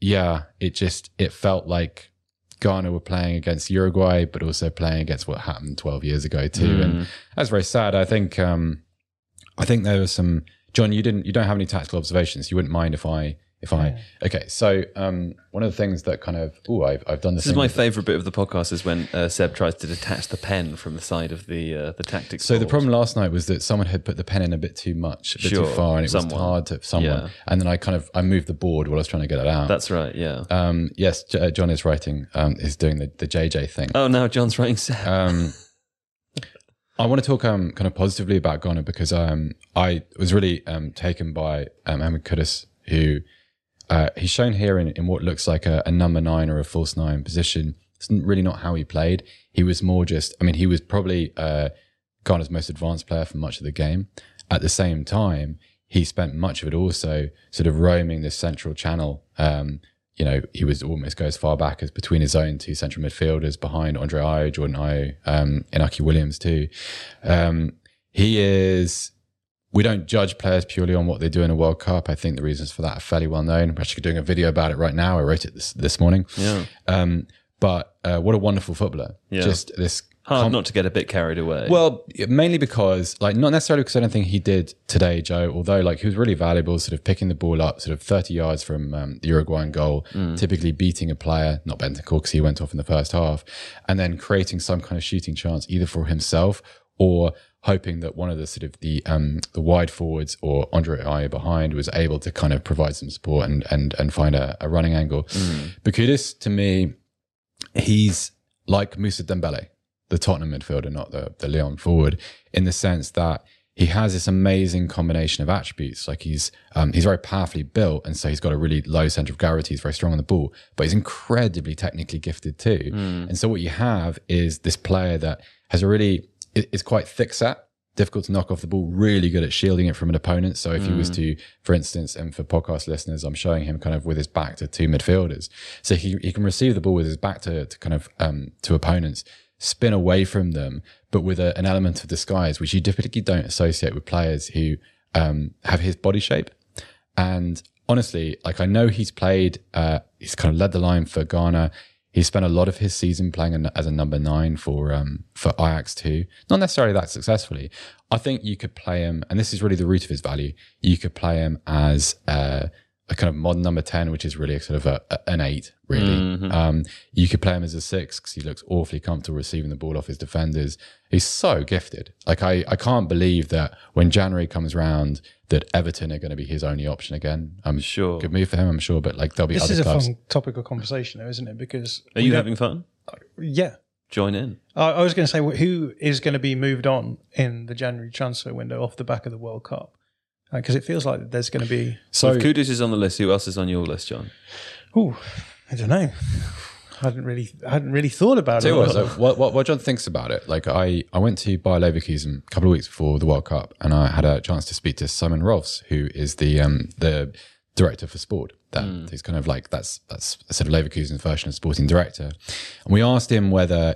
S2: yeah, it just it felt like Ghana were playing against Uruguay, but also playing against what happened 12 years ago too, and that's very sad. I think um, I think there was some. John, you didn't you don't have any tactical observations. You wouldn't mind if I if I okay. So um, one of the things that kind of oh I've I've done this.
S1: This is my favourite bit of the podcast is when uh, Seb tries to detach the pen from the side of the uh, the tactics.
S2: So the problem last night was that someone had put the pen in a bit too much, a bit
S1: Sure,
S2: too far, and it
S1: someone.
S2: was hard to someone.
S1: Yeah.
S2: And then I kind of I moved the board while I was trying to get it out.
S1: That's right. Yeah.
S2: um, yes, J- uh, John is writing. Um, is doing the the JJ thing.
S1: oh, now John's writing Seb.
S2: Um, I want to talk um, kind of positively about Ghana because um, I was really um, taken by um, Ahmed Kudus, who uh, he's shown here in, in what looks like a, a number nine or a false nine position. It's really not how he played. He was more just, I mean, he was probably uh, Ghana's most advanced player for much of the game. At the same time, he spent much of it also sort of roaming this central channel, um, you know, he was almost go as far back as between his own two central midfielders behind Andre Ayew, Jordan Ayew, um, Inaki Williams too. Um, he is. We don't judge players purely on what they do in a World Cup. I think the reasons for that are fairly well known. We're actually doing a video about it right now. I wrote it this this morning.
S1: Yeah.
S2: Um, but uh, what a wonderful footballer!
S1: Yeah.
S2: Just this
S1: Hard not to get a bit carried away.
S2: well, mainly because, like, not necessarily because I don't think he did today, Joe. Although, like, he was really valuable, sort of picking the ball up, sort of thirty yards from um, the Uruguayan goal, typically beating a player, not Bentancur because he went off in the first half, and then creating some kind of shooting chance either for himself or hoping that one of the sort of the um, the wide forwards or Andre Ayew behind was able to kind of provide some support and and and find a, a running angle. But Kudus, to me, he's like Musa Dembele, the Tottenham midfielder, not the, the Lyon forward, in the sense that he has this amazing combination of attributes. Like he's um, he's very powerfully built, and so he's got a really low center of gravity. He's very strong on the ball, but he's incredibly technically gifted too. And so what you have is this player that has a really is quite thick set, difficult to knock off the ball, really good at shielding it from an opponent. So if he was to, for instance, and for podcast listeners, I'm showing him kind of with his back to two midfielders. So he, he can receive the ball with his back to, to kind of um, to opponents, spin away from them, but with a, an element of disguise, which you typically don't associate with players who um, have his body shape. And honestly, like I know he's played, uh, he's kind of led the line for Ghana. He spent a lot of his season playing as a number nine for um, for Ajax too. Not necessarily that successfully. I think you could play him, and this is really the root of his value. You could play him as uh, a kind of modern number ten, which is really sort of a, a- an eight, really. Um, you could play him as a six because he looks awfully comfortable receiving the ball off his defenders. He's so gifted. Like I, I can't believe that when January comes round, that Everton are going to be his only option again. I'm
S1: Sure.
S2: Good move for him, I'm sure, but like there'll be
S3: This
S2: other
S3: is a
S2: clubs.
S3: fun topic of conversation, though, isn't it? Because
S1: Are you having fun?
S3: Yeah,
S1: Join in.
S3: I, I was going to say who is going to be moved on in the January transfer window off the back of the World Cup, because it feels like there's going to be.
S1: So
S2: So
S1: if Kudus is on the list, who else is on your list, John?
S3: Oh, I don't know. I hadn't really, I hadn't really thought about
S2: Tell
S3: it.
S2: what, so what, what, what John thinks about it. Like I, I went to Bayer Leverkusen a couple of weeks before the World Cup, and I had a chance to speak to Simon Rolfes, who is the um, the director for sport. That
S1: Hmm.
S2: he's kind of like that's that's a sort of Leverkusen's version of sporting director. And we asked him whether.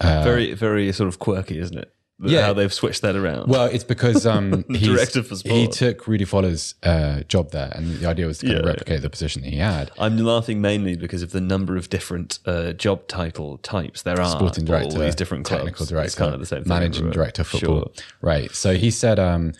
S2: Uh,
S1: very, very sort of quirky, isn't it?
S2: Yeah.
S1: How they've switched that around.
S2: well, it's because um,
S1: Director for sport.
S2: he took Rudi Völler's uh, job there, and the idea was to kind of
S1: Yeah.
S2: replicate the position that he had.
S1: I'm laughing mainly because of the number of different uh, job title types there are.
S2: sporting director,
S1: all these different clubs.
S2: technical director,
S1: It's kind of the same thing.
S2: managing director of football.
S1: Sure.
S2: Right. So he said um,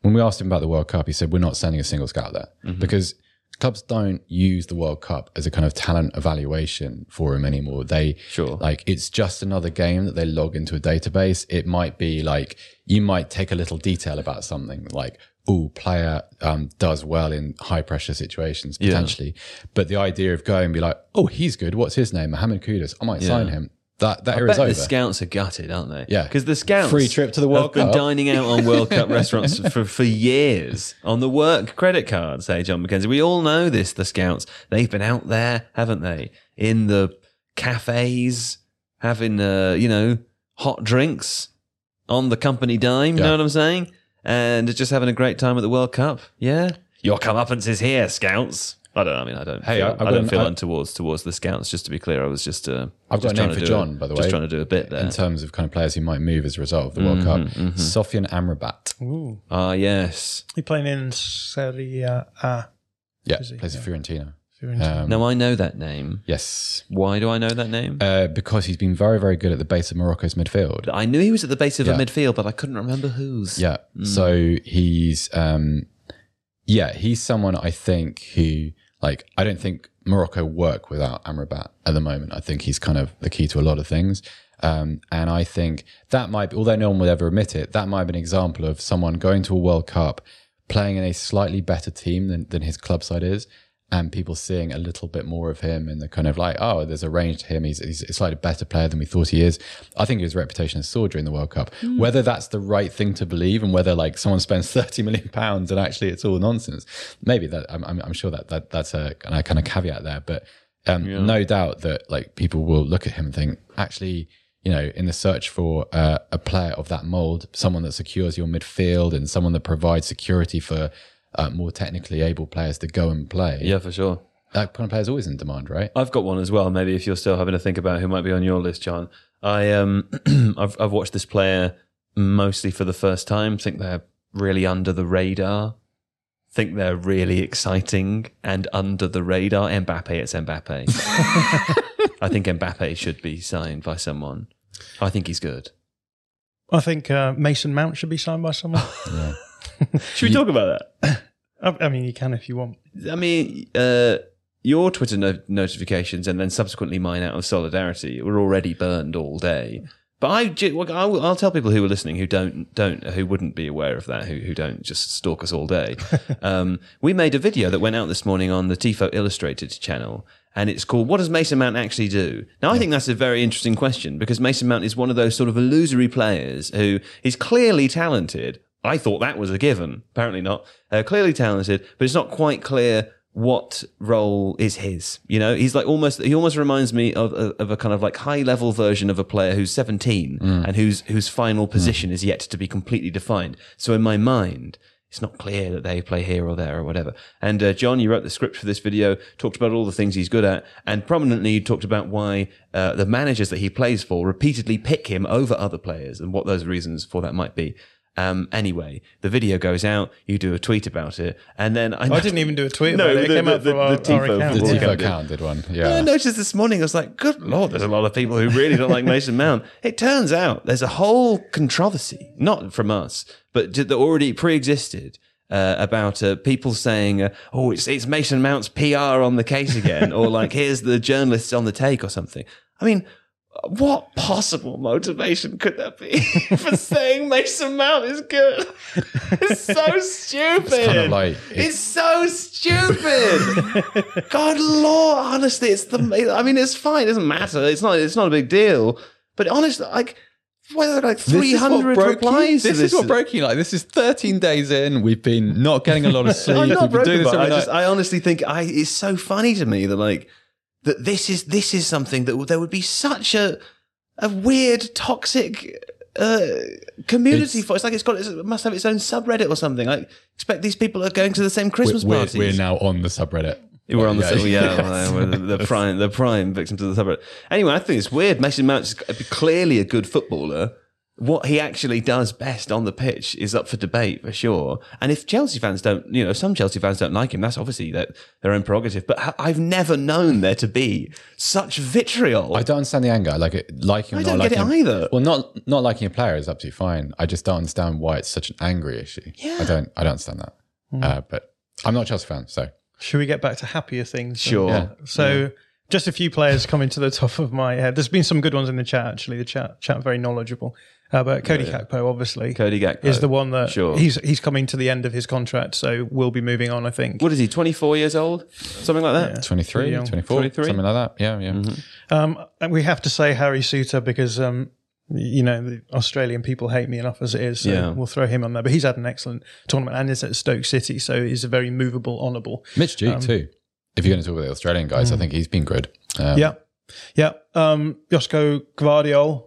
S2: when we asked him about the World Cup, he said we're not sending a single scout there
S1: Mm-hmm.
S2: because clubs don't use the World Cup as a kind of talent evaluation for him anymore. They
S1: Sure.
S2: like it's just another game that they log into a database. It might be like you might take a little detail about something like. Oh, player um, does well in high pressure situations potentially, but the idea of going and be like, oh, he's good. What's his name? Mohamed Kudus. I might sign him. That that
S1: I
S2: era's
S1: bet
S2: over.
S1: the scouts are gutted, aren't they?
S2: Yeah.
S1: because the scouts
S2: Free trip to the World
S1: have been dining out on World Cup restaurants for, for years on the work credit card. Say John McKenzie. We all know this. The scouts they've been out there, haven't they? In the cafes, having uh, you know hot drinks on the company dime. You
S2: Yeah.
S1: know what I'm saying? And just having a great time at the World Cup. Yeah, your comeuppance is here, scouts. I don't. I mean, I don't.
S2: Hey,
S1: feel,
S2: I- I've
S1: I,
S2: got
S1: don't
S2: an-
S1: feel
S2: I-
S1: towards towards the scouts. Just to be clear, I was just. Uh,
S2: I've got a name for John,
S1: a-
S2: by the way.
S1: Just trying to do a bit there.
S2: in terms of kind of players who might move as a result of the World Cup. Sofyan Amrabat.
S3: Ooh,
S1: Ah, yes.
S3: he playing in Serie A.
S2: Yeah,
S3: he?
S2: plays for Fiorentina.
S3: Fiorentina.
S2: Um,
S1: Now I know that name.
S2: Yes,
S1: Why do I know that name?
S2: uh, because he's been very, very good at the base of Morocco's midfield.
S1: I knew he was at the base of
S2: Yeah.
S1: a midfield, but I couldn't remember whose.
S2: Yeah. So he's, um, yeah, he's someone I think who, like, I don't think Morocco work without Amrabat at the moment. I think he's kind of the key to a lot of things. Um, and I think that might, be, although no one would ever admit it, that might be an example of someone going to a World Cup, playing in a slightly better team than, than his club side is, and people seeing a little bit more of him and the kind of like, oh, there's a range to him. He's, he's a slightly better player than we thought he is. I think his reputation has soared during the World Cup. Whether that's the right thing to believe and whether like someone spends 30 million pounds and actually it's all nonsense, maybe that I'm, I'm, I'm sure that, that that's a, a kind of caveat there. But um, no doubt that like people will look at him and think, actually, you know, in the search for uh, a player of that mold, someone that secures your midfield and someone that provides security for uh, more technically able players to go and play.
S1: Yeah, for sure.
S2: that kind of player is always in demand, right?
S1: I've got one as well. Maybe if you're still having to think about who might be on your list, John. I um, I've I've watched this player mostly for the first time. Think they're really under the radar. Think they're really exciting and under the radar. Mbappe, it's Mbappe. I think Mbappe should be signed by someone. I think he's good.
S3: I think uh, Mason Mount should be signed by someone.
S2: Yeah.
S1: Should we talk about that?
S3: I, I mean, you can if you want.
S1: I mean, uh, your Twitter no- notifications and then subsequently mine out of solidarity were already burned all day. But I, I'll, I'll tell people who are listening who don't don't who wouldn't be aware of that who who don't just stalk us all day. um, we made a video that went out this morning on the Tifo Illustrated channel, and it's called "What Does Mason Mount Actually Do?" Now, I think that's a very interesting question because Mason Mount is one of those sort of illusory players who is clearly talented. I thought that was a given. Apparently not. Uh, clearly talented, but it's not quite clear what role is his. You know, he's like almost. He almost reminds me of of a kind of like high level version of a player who's seventeen and whose whose final position is yet to be completely defined. So in my mind. It's not clear that they play here or there or whatever. And uh, John, you wrote the script for this video, talked about all the things he's good at, and prominently you talked about why uh, the managers that he plays for repeatedly pick him over other players and what those reasons for that might be. Um, anyway, the video goes out, you do a tweet about it, and then I,
S3: I didn't even do a tweet
S1: No,
S3: about it. It
S1: the-
S3: came
S1: the-
S3: out
S1: the-
S3: from our,
S1: the
S3: our account.
S2: The
S1: football
S3: Yeah.
S2: Tifo
S1: account did.
S2: account did one.
S1: I
S2: Yeah.
S1: noticed this morning, I was like, good lord, there's a lot of people who really don't like Mason Mount. It turns out there's a whole controversy, not from us, but that already pre-existed. Uh, about uh, people saying, uh, "Oh, it's it's Mason Mount's PR on the case again," or like, "Here's the journalists on the take," or something. I mean, what possible motivation could there be for saying Mason Mount is good? It's so stupid. It's,
S2: kinda like-
S1: so stupid. God, Lord, honestly, it's the. I mean, it's fine. It doesn't matter. It's not. It's not a big deal. But honestly, like whether like
S2: This is
S1: three hundred
S2: broke you.
S1: replies. to
S2: This, is what broke you. Like this is 13 days in. We've been not getting a lot of sleep.
S1: I'm not broken,
S2: this
S1: but I just. I honestly think I. It's so funny to me that like that this is this is something that there would be such a a weird toxic. Uh, community
S2: It's-
S1: for it's like it's got it must have its own subreddit or something. I expect these people are going to the same Christmas
S2: we're,
S1: parties.
S2: we're now on the subreddit.
S1: We're on the
S2: Yeah.
S1: yeah, yeah,
S2: Yes.
S1: we're the, the prime the prime victim to the subreddit. Anyway, I think it's weird. Mason Mount is clearly a good footballer. What he actually does best on the pitch is up for debate for sure. And if Chelsea fans don't, you know, some Chelsea fans don't like him, that's obviously that their own prerogative. But I've never known there to be such vitriol.
S2: I don't understand the anger. Like it, liking or
S1: I
S2: not
S1: don't get it
S2: liking
S1: either.
S2: Well, not not liking a player is absolutely fine. I just don't understand why it's such an angry issue.
S1: Yeah.
S2: I don't. I don't understand that.
S1: Hmm.
S2: Uh, but I'm not a Chelsea fan, so
S3: Should we get back to happier things?
S1: Sure.
S2: Yeah.
S3: So, just a few players coming to the top of my head. There's been some good ones in the chat, actually. The chat, chat very knowledgeable. Uh, but Cody Gakpo, obviously,
S1: Cody Gakpo
S3: is the one that
S1: Sure.
S3: he's he's coming to the end of his contract, so we'll be moving on. I think.
S1: What is he? Twenty four years old, something like that.
S2: 23, 24,
S1: 23?
S2: something like that. Yeah, yeah.
S1: Mm-hmm.
S3: Um, and we have to say Harry Souttar because um, you know the Australian people hate me enough as it is. So
S1: Yeah.
S3: we'll throw him on there. But he's had an excellent tournament and is at Stoke City, so he's a very movable, honourable.
S2: Mitch Duke too. If you're going to talk about the Australian guys, I think he's been good. Um,
S3: Yeah, yeah. Um, Josko Gvardiol,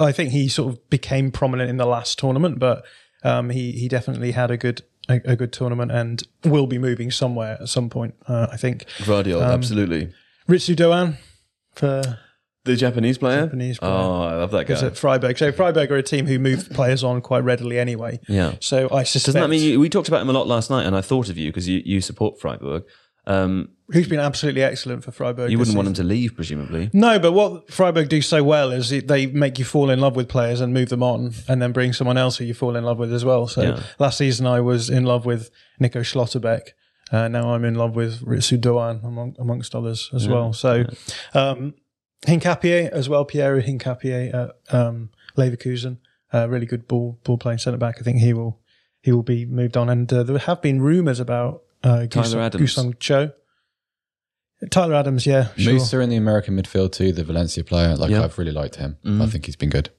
S3: I think he sort of became prominent in the last tournament, but um, he he definitely had a good a, a good tournament and will be moving somewhere at some point. Uh, I think
S1: Gvardiol, absolutely.
S3: Ritsu Doan for
S1: The Japanese player.
S3: Japanese player.
S1: Oh, I love that guy.
S3: at Freiburg. So Freiburg are a team who move players on quite readily anyway.
S1: Yeah.
S3: So I suspect
S1: Doesn't that mean you, we talked about him a lot last night, and I thought of you because you, you support Freiburg. Um,
S3: who's been absolutely excellent for Freiburg.
S1: you wouldn't want him to leave, presumably.
S3: No, but what Freiburg do so well is it, they make you fall in love with players and move them on, and then bring someone else who you fall in love with as well. So
S1: Yeah.
S3: last season I was in love with Nico Schlotterbeck. Uh, now I'm in love with Ritsu Doan, among, amongst others as well. So um, Hincapié as well, Piero Hincapié at um, Leverkusen, uh, really good ball ball playing centre back. I think he will he will be moved on, and uh, there have been rumours about uh,
S1: Tyler
S3: Gusong-
S1: Adams.
S3: Gusong Cho. Tyler Adams, yeah, sure.
S2: Musah in the American midfield too, the Valencia player. Like
S1: Yeah.
S2: I've really liked him. I think he's been good.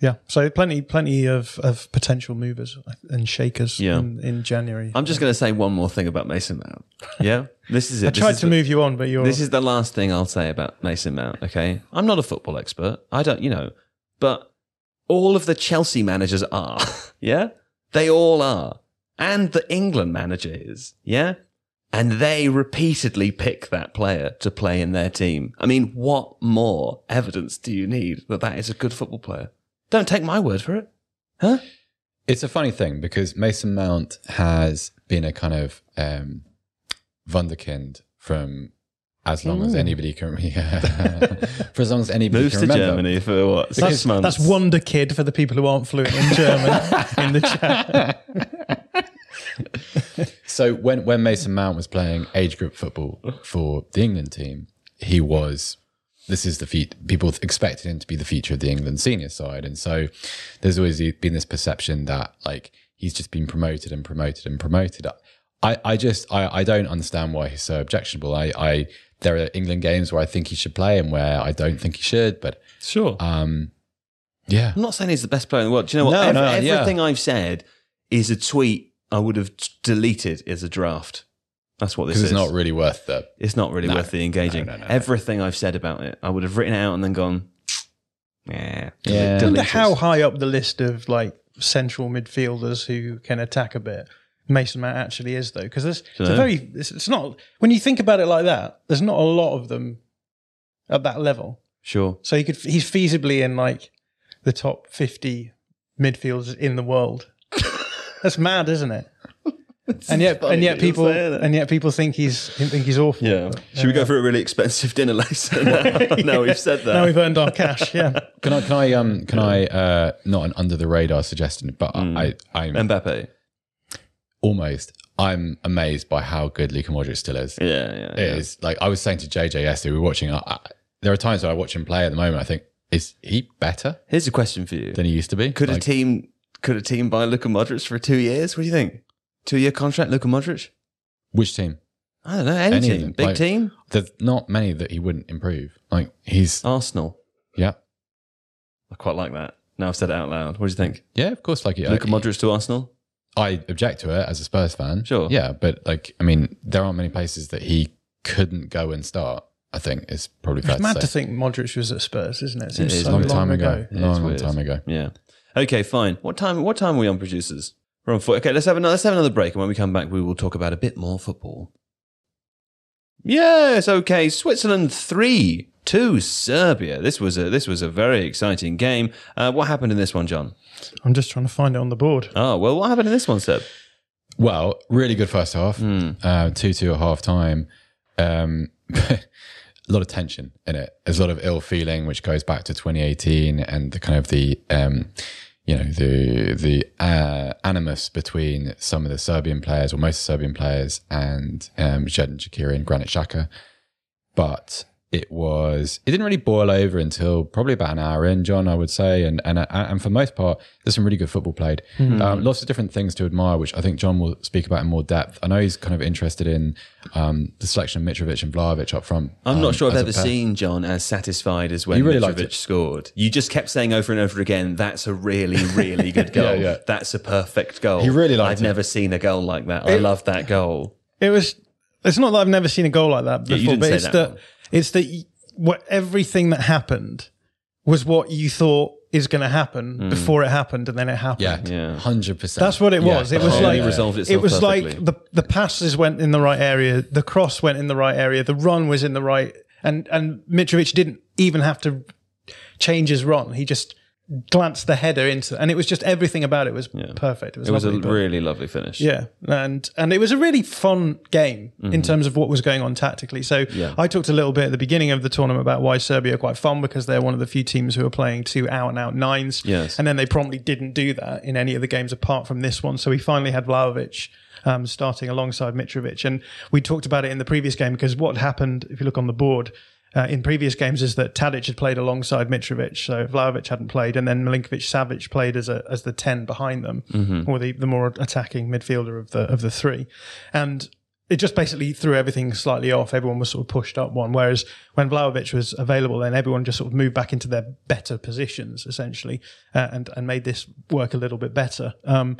S3: Yeah, so plenty, plenty of, of potential movers and shakers
S1: Yeah.
S3: in, in January.
S1: I'm just going to say one more thing about Mason Mount. Yeah, this is it.
S3: I
S1: This
S3: tried to
S1: the-
S3: move you on, but you're.
S1: This is the last thing I'll say about Mason Mount. Okay, I'm not a football expert. I don't, you know, but all of the Chelsea managers are. Yeah, they all are, and the England manager is. Yeah, and they repeatedly pick that player to play in their team. I mean, what more evidence do you need that that is a good football player? Don't take my word for it. Huh?
S2: It's a funny thing because Mason Mount has been a kind of um, wunderkind from as long as anybody can remember. for as long as anybody
S1: Moves
S2: can
S1: to
S2: remember.
S1: Germany for what? Six
S3: That's,
S1: months.
S3: that's Wonder Kid for the people who aren't fluent in German in the chat.
S2: So when when Mason Mount was playing age group football for the England team, he was this is the feat people expected him to be the feature of the England senior side, and so there's always been this perception that like he's just been promoted and promoted and promoted. I I just I I don't understand why he's so objectionable. I I there are England games where I think he should play and where I don't think he should, but
S1: sure.
S2: um yeah.
S1: I'm not saying he's the best player in the world. Do you know what?
S2: No,
S1: Ev-
S2: no, yeah.
S1: everything I've said is a tweet I would have t- deleted as a draft. That's what this
S2: Because
S1: is.
S2: it's not really worth the
S1: It's not really
S2: No,
S1: worth the engaging.
S2: no, no, no.
S1: Everything I've said about it, I would have written it out and then gone, yeah,
S2: Yeah.
S3: I wonder how high up the list of like central midfielders who can attack a bit Mason Mount actually is, though, because it's, it's a very. It's, it's not when you think about it like that. There's not a lot of them at that level.
S1: Sure.
S3: So he could. He's feasibly in like the top fifty midfielders in the world. That's mad, isn't it? And yet, and yet people, and yet people think he's think he's awful.
S1: Yeah. Should we go for a really expensive dinner later? now, now we've said that.
S3: Now we've earned our cash. Yeah.
S2: Can I? Can I? Um. Can I? Uh. Not an under the radar suggestion, but I. I'm
S1: Mbappe.
S2: almost. I'm amazed by how good Luka Modric still is.
S1: Yeah, yeah.
S2: It
S1: yeah.
S2: is like I was saying to JJ yesterday. We were watching. I, I, there are times when I watch him play at the moment. I think is he better
S1: Here's a question for you.
S2: than he used to be?
S1: Could a
S2: Like,
S1: team could a team buy Luka Modric for two years? What do you think? Two year contract, Luka Modric?
S2: which team?
S1: I don't know. Any,
S2: Any
S1: team, big
S2: Like-
S1: team,
S2: There's not many that he wouldn't improve. Like he's
S1: Arsenal.
S2: yeah
S1: I quite like that. Now I've said it out loud. What do you think?
S2: yeah of course. Like yeah,
S1: Luka Modric to Arsenal?
S2: I object to it as a Spurs fan.
S1: Sure.
S2: Yeah, but like I mean, there aren't many places that he couldn't go and start. I think is probably fair
S3: It's mad
S2: to
S3: to think Modric was at Spurs, isn't it? Seems
S1: is
S3: so
S2: long
S3: long,
S2: time ago.
S3: ago.
S1: It is
S2: Long, long time ago.
S1: Yeah. Okay, fine. What time? What time are we on, producers? We're on four. Okay, let's have another. Let's have another break, and when we come back, we will talk about a bit more football. Yes. Okay. Switzerland three to Serbia. This was a this was a very exciting game. Uh, what happened in this one, John?
S3: I'm just trying to find it on the board.
S1: Oh well, what happened in this one, Seb?
S2: Well, really good first half.
S1: Hmm.
S2: Uh, two two at half time. Um, a lot of tension in it. There's a lot of ill feeling, which goes back to 2018 and the kind of the um, you know the the uh, animus between some of the Serbian players or most Serbian players and um, Xherdan Shaqiri and Granit Xhaka. But it was it didn't really boil over until probably about an hour in, John. I would say, and and and for the most part, there's some really good football played. Um, lots of different things to admire, which I think John will speak about in more depth. I know he's kind of interested in um, the selection of Mitrovic and Vlahovic up front.
S1: I'm
S2: um,
S1: not sure I've ever seen John as satisfied as when
S2: He really
S1: Mitrovic
S2: liked
S1: scored. You just kept saying over and over again, "That's a really, really good goal.
S2: Yeah, yeah.
S1: That's a perfect goal."
S2: He really liked
S1: I've
S2: it.
S1: never seen a goal like that. I love that goal.
S3: It was. It's not that I've never seen a goal like that
S1: Yeah,
S3: before,
S1: you didn't
S3: but
S1: say
S3: it's
S1: that
S3: that
S1: one.
S3: It's that y- what everything that happened was what you thought is going to happen hmm. before it happened, and then it happened.
S2: Yeah,
S1: Yeah.
S2: hundred percent.
S3: That's what it was. It was
S1: whole
S3: like
S1: thing resolved
S3: it
S1: itself
S3: was like the the passes went in the right area, the cross went in the right area, the run was in the right, and and Mitrovic didn't even have to change his run. He just glanced the header into, and it was just everything about it was perfect. It was,
S1: It was a
S3: but-
S1: really lovely finish.
S3: yeah, and and it was a really fun game in terms of what was going on tactically. So
S1: Mm-hmm. Yeah.
S3: I talked a little bit at the beginning of the tournament about why Serbia are quite fun because they're one of the few teams who are playing two out and out nines.
S1: Yes.
S3: and then they promptly didn't do that in any of the games apart from this one. So we finally had Vlahovic. Um, starting alongside Mitrovic, and we talked about it in the previous game because what happened, if you look on the board, uh, in previous games is that Tadic had played alongside Mitrovic, so Vlahovic hadn't played, and then Milinkovic Savic played as a as the ten behind them, or the, the more attacking midfielder of the of the three, and it just basically threw everything slightly off. Everyone was sort of pushed up one, whereas when Vlahovic was available, then everyone just sort of moved back into their better positions essentially, uh, and and made this work a little bit better. Um,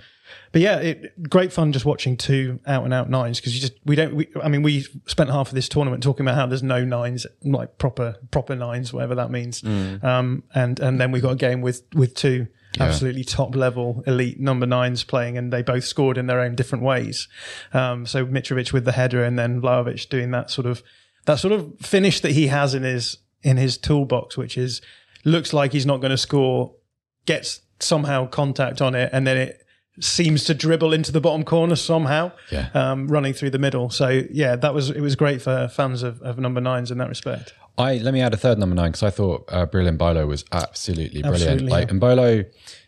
S3: but yeah, it, great fun just watching two out and out nines because you just we don't. We, I mean, we spent half of this tournament talking about how there's no nines, like proper proper nines, whatever that means. Um, and and then we got a game with with two absolutely top level elite number nines playing, and they both scored in their own different ways. Um, so Mitrovic with the header, and then Vlahovic doing that sort of that sort of finish that he has in his in his toolbox, which is looks like he's not going to score, gets somehow contact on it, and then it seems to dribble into the bottom corner somehow,
S2: Yeah.
S3: um, running through the middle. So yeah, that was it was great for fans of, of number nines in that respect.
S2: I let me add a third number nine because I thought uh, Breel Embolo was absolutely brilliant.
S3: Absolutely,
S2: like
S3: yeah.
S2: Embolo,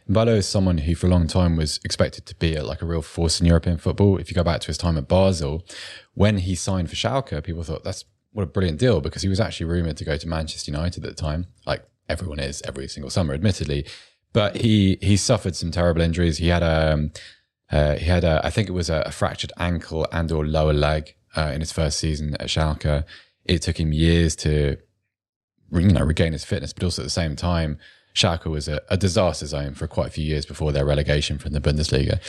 S2: Embolo is someone who for a long time was expected to be a, like a real force in European football. If you go back to his time at Basel, when he signed for Schalke, people thought that's what a brilliant deal because he was actually rumored to go to Manchester United at the time, like everyone is every single summer, admittedly. But he he suffered some terrible injuries. He had a um, uh, he had a I think it was a, a fractured ankle and or lower leg uh, in his first season at Schalke. It took him years to you know regain his fitness, but also at the same time, Schalke was a, a disaster zone for quite a few years before their relegation from the Bundesliga.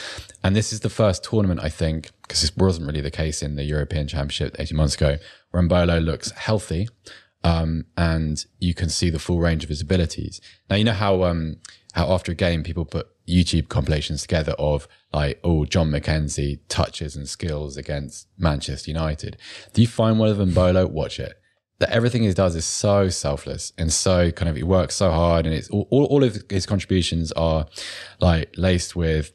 S2: And this is the first tournament I think because this wasn't really the case in the European Championship 18 months ago, where Embolo looks healthy. Um, and you can see the full range of his abilities. Now you know how um, how after a game people put YouTube compilations together of like, oh, John McKenzie touches and skills against Manchester United. Do you find one of them Bolo? Watch it. That everything he does is so selfless and so kind of he works so hard, and it's all, all, all of his contributions are like laced with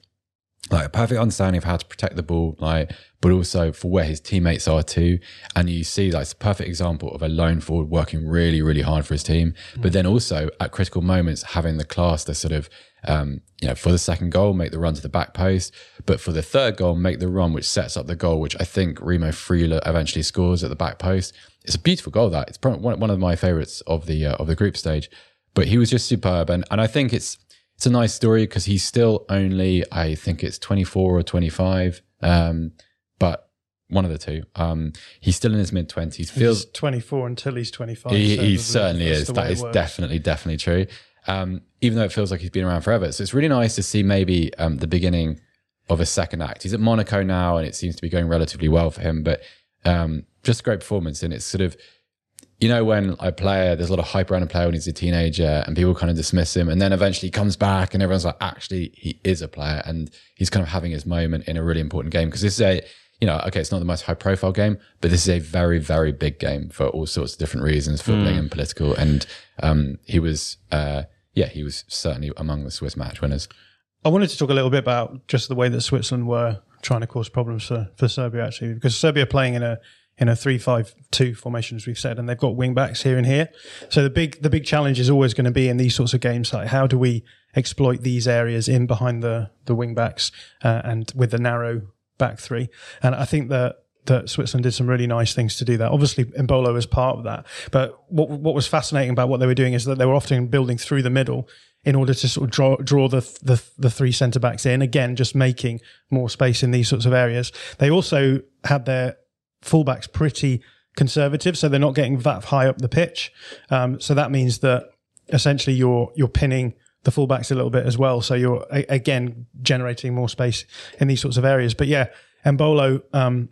S2: like a perfect understanding of how to protect the ball, like, but also for where his teammates are too. And you see, like, it's a perfect example of a lone forward working really, really hard for his team, but then also at critical moments having the class to sort of, um, you know, for the second goal, make the run to the back post, but for the third goal, make the run which sets up the goal, which I think Remo Freuler eventually scores at the back post. It's a beautiful goal. That it's probably one, one of my favorites of the uh, of the group stage. But he was just superb, and and I think it's it's a nice story because he's still only I think it's 24 or 25 um but one of the two. Um he's still in his mid 20s feels
S3: He's 24 until he's 25.
S2: he,
S3: so
S2: he certainly is. that is
S3: works.
S2: definitely definitely true. Um even though it feels like he's been around forever. So it's really nice to see maybe um the beginning of a second act. He's at Monaco now and it seems to be going relatively well for him but um just a great performance and it's sort of you know when a player there's a lot of hype around a player when he's a teenager and people kind of dismiss him and then eventually he comes back and everyone's like actually he is a player and he's kind of having his moment in a really important game. Because this is a you know okay it's not the most high profile game but this is a very very big game for all sorts of different reasons footballing and political. And um he was uh yeah he was certainly among the Swiss match winners.
S3: I wanted to talk a little bit about just the way that Switzerland were trying to cause problems for, for Serbia, actually, because Serbia playing in a in a three five two formation, as we've said, and they've got wing backs here and here. So the big the big challenge is always going to be in these sorts of games, like how do we exploit these areas in behind the the wing backs uh, and with the narrow back three. And I think that that Switzerland did some really nice things to do that. Obviously, Embolo was part of that. But what what was fascinating about what they were doing is that they were often building through the middle in order to sort of draw draw the the, the three centre backs in. Again, just making more space in these sorts of areas. They also had their fullbacks pretty conservative, so they're not getting that high up the pitch. Um, so that means that essentially you're you're pinning the fullbacks a little bit as well. So you're a- again generating more space in these sorts of areas. But yeah, Embolo, um,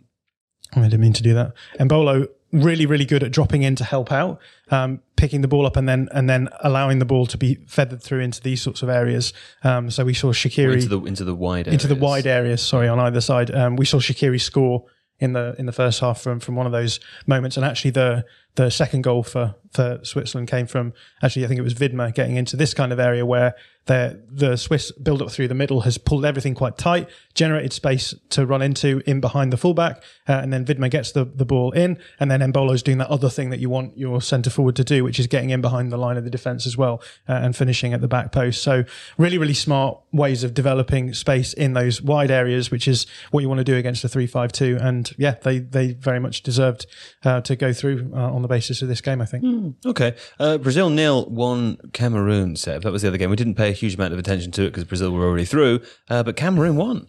S3: I didn't mean to do that. Embolo really, really good at dropping in to help out, um, picking the ball up and then and then allowing the ball to be feathered through into these sorts of areas. Um, so we saw Shaqiri
S1: into the into the wide
S3: into the
S1: areas.
S3: wide areas. Sorry, on either side. Um, we saw Shaqiri score in the in the first half from from one of those moments, and actually the the second goal for for Switzerland came from actually I think it was Widmer getting into this kind of area where the the Swiss build up through the middle has pulled everything quite tight, generated space to run into in behind the fullback, uh, and then Widmer gets the, the ball in, and then Embolo's doing that other thing that you want your centre forward to do, which is getting in behind the line of the defence as well uh, and finishing at the back post. So really, really smart ways of developing space in those wide areas, which is what you want to do against a three-five-two. And yeah, they they very much deserved uh, to go through uh, on the basis of this game. I think.
S1: Okay. Uh, Brazil nil, one Cameroon, Seb. That was the other game. We didn't pay a huge amount of attention to it because Brazil were already through, uh, but Cameroon won.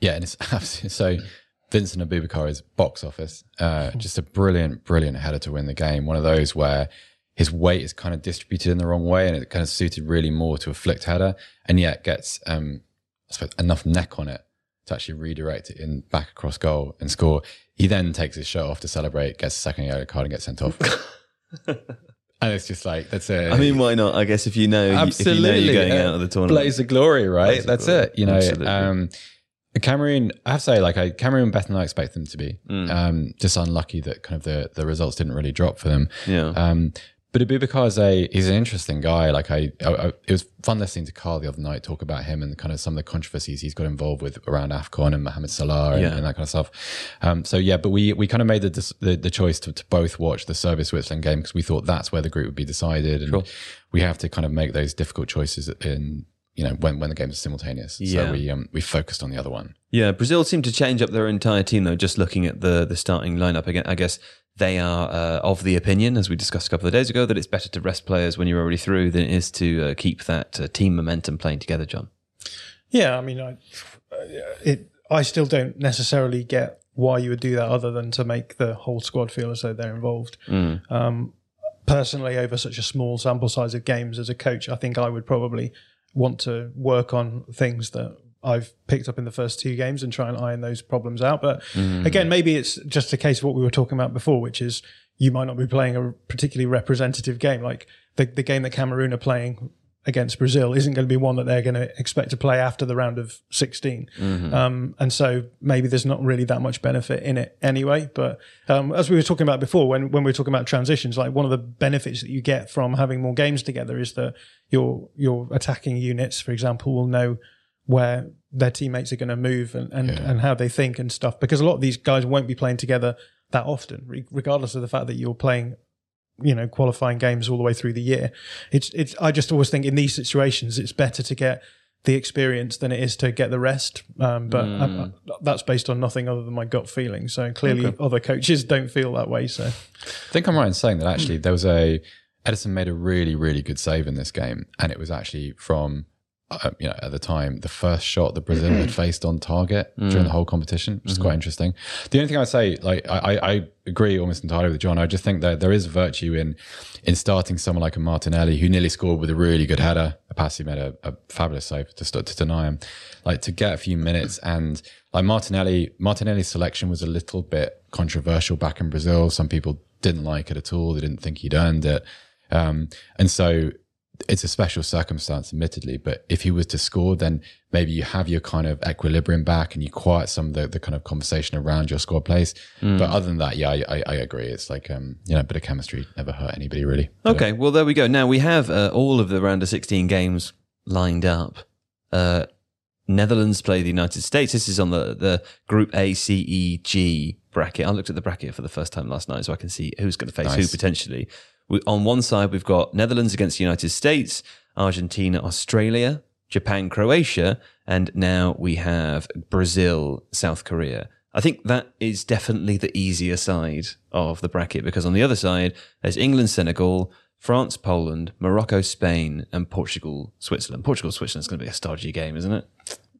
S2: Yeah, and it's absolutely so. Vincent Aboubakar is box office. Uh, just a brilliant, brilliant header to win the game. One of those where his weight is kind of distributed in the wrong way, and it kind of suited really more to a flicked header, and yet gets um, I suppose enough neck on it to actually redirect it in back across goal and score. He then takes his shirt off to celebrate, gets a second yellow card, and gets sent off. and it's just like that's it.
S1: I mean, why not? I guess if you know, if you know
S2: absolutely
S1: you're going out of the tournament.
S2: blaze of glory, right?
S1: Blaze
S2: That's
S1: glory.
S2: it. You know,
S1: Absolutely.
S2: um, Cameroon. I have to say, like, I, Cameroon better than I expect them to be.
S1: Mm.
S2: Um, just unlucky that kind of the the results didn't really drop for them.
S1: Yeah.
S2: Um, but Aboubakar is a he's an interesting guy. Like I, I, I- it was fun listening to Carl the other night talk about him and kind of some of the controversies he's got involved with around Afcon and Mohamed Salah and,
S1: Yeah.
S2: and that kind of stuff. Um, so yeah, but we we kind of made the the, the choice to, to both watch the Serbia Switzerland game because we thought that's where the group would be decided, and we have to kind of make those difficult choices in you know when when the games are simultaneous.
S1: Yeah.
S2: So we um, we focused on the other one.
S1: Yeah, Brazil seemed to change up their entire team though. Just looking at the the starting lineup again, I guess they are uh, of the opinion, as we discussed a couple of days ago, that it's better to rest players when you're already through than it is to uh, keep that uh, team momentum playing together. John.
S3: Yeah, I mean, I, it. I still don't necessarily get why you would do that, other than to make the whole squad feel as though they're involved. Um, personally, over such a small sample size of games, as a coach, I think I would probably want to work on things that I've picked up in the first two games and try and iron those problems out. But again, maybe it's just a case of what we were talking about before, which is you might not be playing a particularly representative game. Like the, the game that Cameroon are playing against Brazil isn't going to be one that they're going to expect to play after the round of 16. Um, and so maybe there's not really that much benefit in it anyway. But um, as we were talking about before, when, when we were talking about transitions, like one of the benefits that you get from having more games together is that your, your attacking units, for example, will know where their teammates are going to move and, and, and how they think and stuff. Because a lot of these guys won't be playing together that often, re- regardless of the fact that you're playing you know qualifying games all the way through the year. It's it's i just always think in these situations it's better to get the experience than it is to get the rest. Um, but I- I- that's based on nothing other than my gut feeling. So clearly other coaches don't feel that way so.
S2: I think I'm right in saying that actually there was a Ederson made a really really good save in this game, and it was actually from uh, you know at the time the first shot that Brazil had faced on target during the whole competition, which is quite interesting. The only thing I'd say, like I, I, I agree almost entirely with John. I just think that there is virtue in in starting someone like a Martinelli who nearly scored with a really good header. Epassy made a, a fabulous save to start to deny him, like to get a few minutes and like Martinelli. Martinelli's selection was a little bit controversial back in Brazil. Some people didn't like it at all. They didn't think he'd earned it, um, and so it's a special circumstance, admittedly. But if he was to score, then maybe you have your kind of equilibrium back and you quiet some of the, the kind of conversation around your squad plays. But other than that, yeah, I, I, I agree. It's like um, you know, a bit of chemistry never hurt anybody really.
S1: Okay, well there we go. Now we have uh, all of the round of 16 games lined up. Uh, Netherlands play the United States. This is on the, the Group A, C, E, G bracket. I looked at the bracket for the first time last night so I can see who's going to face who potentially. We, on one side, we've got Netherlands against the United States, Argentina, Australia, Japan, Croatia, and now we have Brazil, South Korea. I think that is definitely the easier side of the bracket because on the other side, there's England, Senegal, France, Poland, Morocco, Spain, and Portugal, Switzerland. Portugal, Switzerland's going to be a stodgy game, isn't it?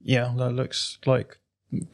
S3: yeah that looks like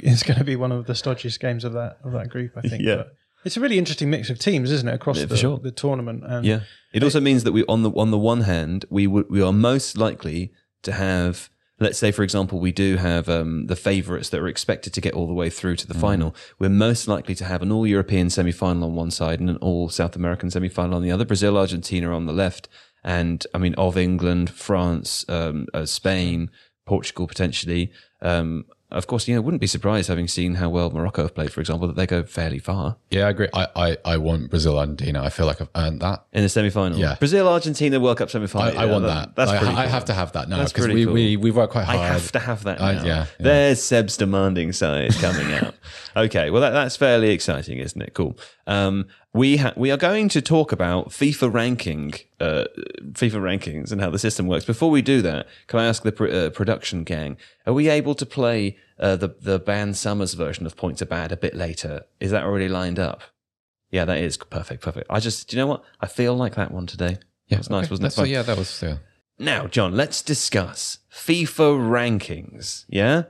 S3: it's going to be one of the stodgiest games of that of that group i think
S1: Yeah.
S3: But it's a really interesting mix of teams isn't it across
S1: Yeah,
S3: the,
S1: sure.
S3: the tournament and
S1: Yeah. It also means that we on the on the one hand we would we are most likely to have let's say for example we do have um, the favourites that are expected to get all the way through to the final. We're most likely to have an all European semi final on one side and an all South American semi final on the other. Brazil, Argentina on the left, and I mean of England, France, um, uh, Spain, Portugal potentially. Um, of course, you know, wouldn't be surprised having seen how well Morocco have played, for example, that they go fairly far
S2: Yeah, I agree. I, I, I want Brazil Argentina. I feel like I've earned that.
S1: in the semi final.
S2: Yeah.
S1: Brazil, Argentina, World Cup semi
S2: I,
S1: final.
S2: I want that.
S1: That's
S2: I,
S1: pretty
S2: I
S1: cool.
S2: have to have that now because we,
S1: cool.
S2: we we've worked quite hard.
S1: I have to have that now.
S2: I- yeah, yeah.
S1: There's Seb's demanding side coming out. okay, well that, that's fairly exciting, isn't it? Cool. Um, we ha- we are going to talk about FIFA ranking, uh, FIFA rankings, and how the system works. Before we do that, can I ask the pr- uh, production gang: Are we able to play uh, the the band Summers version of Points Are Bad a bit later? Is that already lined up? Yeah, that is perfect. Perfect. I just, do you know what? I feel like that one today.
S2: Yeah,
S1: That was nice, wasn't it?
S2: That's-
S1: Fun.
S2: Yeah, that was. Yeah.
S1: Now, John, let's discuss FIFA rankings. Yeah?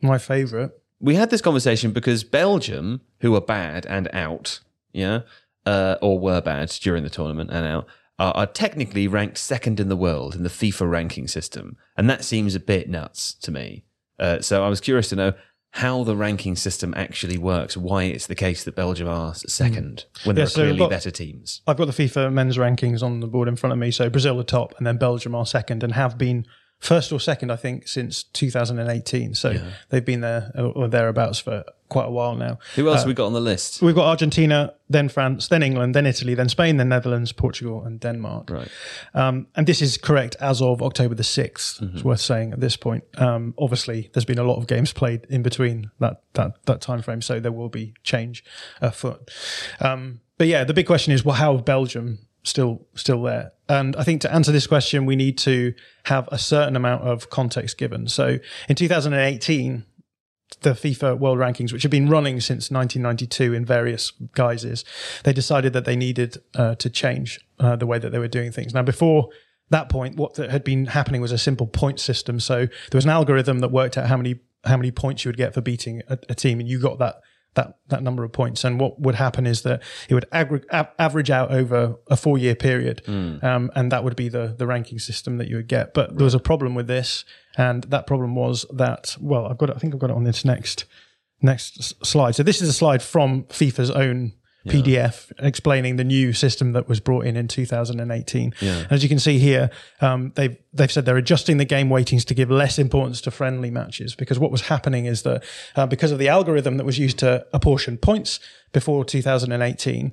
S3: my favorite
S1: We had this conversation because Belgium, who are bad and out, yeah, uh, or were bad during the tournament and out, are, are technically ranked second in the world in the FIFA ranking system. And that seems a bit nuts to me. Uh, so I was curious to know how the ranking system actually works, why it's the case that Belgium are second when there
S3: Yeah,
S1: are
S3: so
S1: clearly
S3: what-
S1: better teams.
S3: I've got the FIFA men's rankings on the board in front of me. So Brazil are top, and then Belgium are second, and have been first or second, I think, since 2018. So they've been there or thereabouts for quite a while now.
S1: Who else have we got on the list?
S3: We've got Argentina, then France, then England, then Italy, then Spain, then Netherlands, Portugal, and Denmark.
S1: Right.
S3: Um, and this is correct as of October the 6th. It's worth saying at this point. Um, obviously, there's been a lot of games played in between that that that time frame, so there will be change afoot. Um, but yeah, the big question is, well, how Belgium still still there? And I think to answer this question, we need to have a certain amount of context given. So in 2018, the FIFA World Rankings, which have been running since 1992 in various guises, they decided that they needed uh, to change uh, the way that they were doing things. Now, before that point, what had been happening was a simple point system. So there was an algorithm that worked out how many how many points you would get for beating a, a team, and you got that that that number of points. And what would happen is that it would aggr- a- average out over a four year period, um, and that would be the the ranking system that you would get. But there was a problem with this, and that problem was that well, I've got it, I think I've got it on this next next s- slide. So this is a slide from FIFA's own PDF explaining the new system that was brought in in 2018. And as you can see here, um, they've they've said they're adjusting the game weightings to give less importance to friendly matches because what was happening is that uh, because of the algorithm that was used to apportion points before 2018,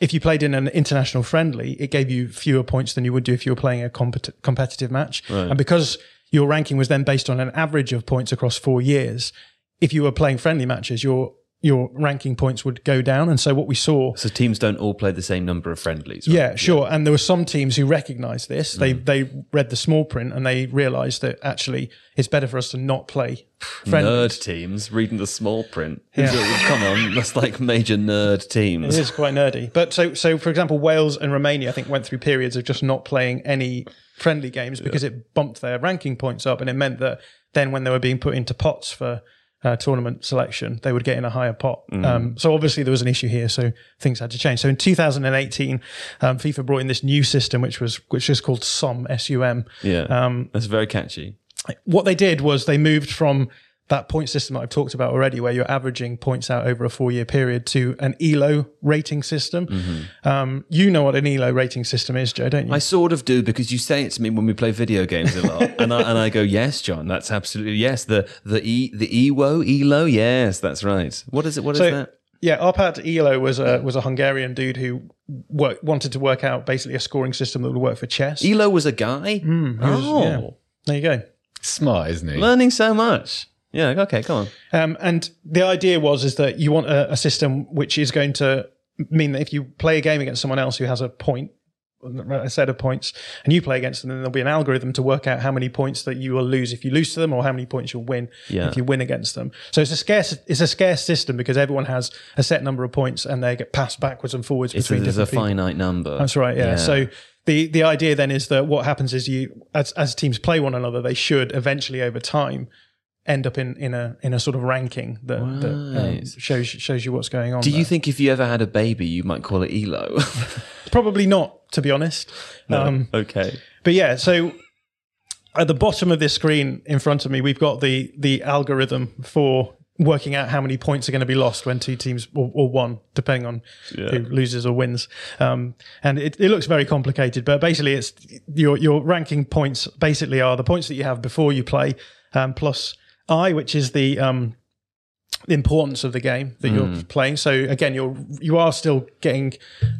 S3: if you played in an international friendly, it gave you fewer points than you would do if you were playing a compet- competitive match. And because your ranking was then based on an average of points across four years, if you were playing friendly matches, your your ranking points would go down. And so what we saw
S1: So teams don't all play the same number of friendlies. Right?
S3: yeah, sure. And there were some teams who recognised this. They mm. they read the small print and they realised that actually it's better for us to not play friendly.
S1: Nerd teams reading the small print. Yeah. Come on, that's like major nerd teams.
S3: It is quite nerdy. But so so for example, Wales and Romania I think went through periods of just not playing any friendly games because it bumped their ranking points up, and it meant that then when they were being put into pots for uh, tournament selection, they would get in a higher pot. Um, so obviously there was an issue here, so things had to change. So in 2018, um, FIFA brought in this new system, which was which is called SUM, S-U-M.
S1: Yeah,
S3: Um,
S1: that's very catchy.
S3: What they did was they moved from that point system that I've talked about already, where you're averaging points out over a four year period, to an ELO rating system. Um, you know what an ELO rating system is, Joe, don't you?
S1: I sort of do because you say it to me when we play video games a lot, and I and I go, yes, John, that's absolutely yes. The the e the ewo elo, yes, that's right. What is it? What is
S3: So-
S1: that?
S3: Yeah, Arpad Elo was a was a Hungarian dude who work, wanted to work out basically a scoring system that would work for chess.
S1: Elo was a guy. oh,
S3: yeah. There you go.
S2: Smart, isn't he?
S1: learning so much. Yeah. Okay. Come on.
S3: Um, and the idea was is that you want a, a system which is going to mean that if you play a game against someone else who has a point, a set of points, and you play against them, then there'll be an algorithm to work out how many points that you will lose if you lose to them, or how many points you'll win
S1: Yeah.
S3: if you win against them. So it's a scarce it's a scarce system because everyone has a set number of points and they get passed backwards and forwards
S1: It's a,
S3: between
S1: there's a
S3: different people.
S1: finite number.
S3: That's right. Yeah. So the the idea then is that what happens is you as as teams play one another, they should eventually over time end up in in a in a sort of ranking that, that um, shows shows you what's going on.
S1: Do you
S3: there.
S1: think if you ever had a baby, you might call it Elo?
S3: Probably not, to be honest. Um,
S1: okay.
S3: but yeah, so at the bottom of this screen in front of me, we've got the the algorithm for working out how many points are going to be lost when two teams or, or one, depending on who loses or wins. Um, and it, it looks very complicated, but basically, it's your your ranking points. Basically, are the points that you have before you play, um, plus I, which is the um, the importance of the game that you're playing. So again, you're you are still getting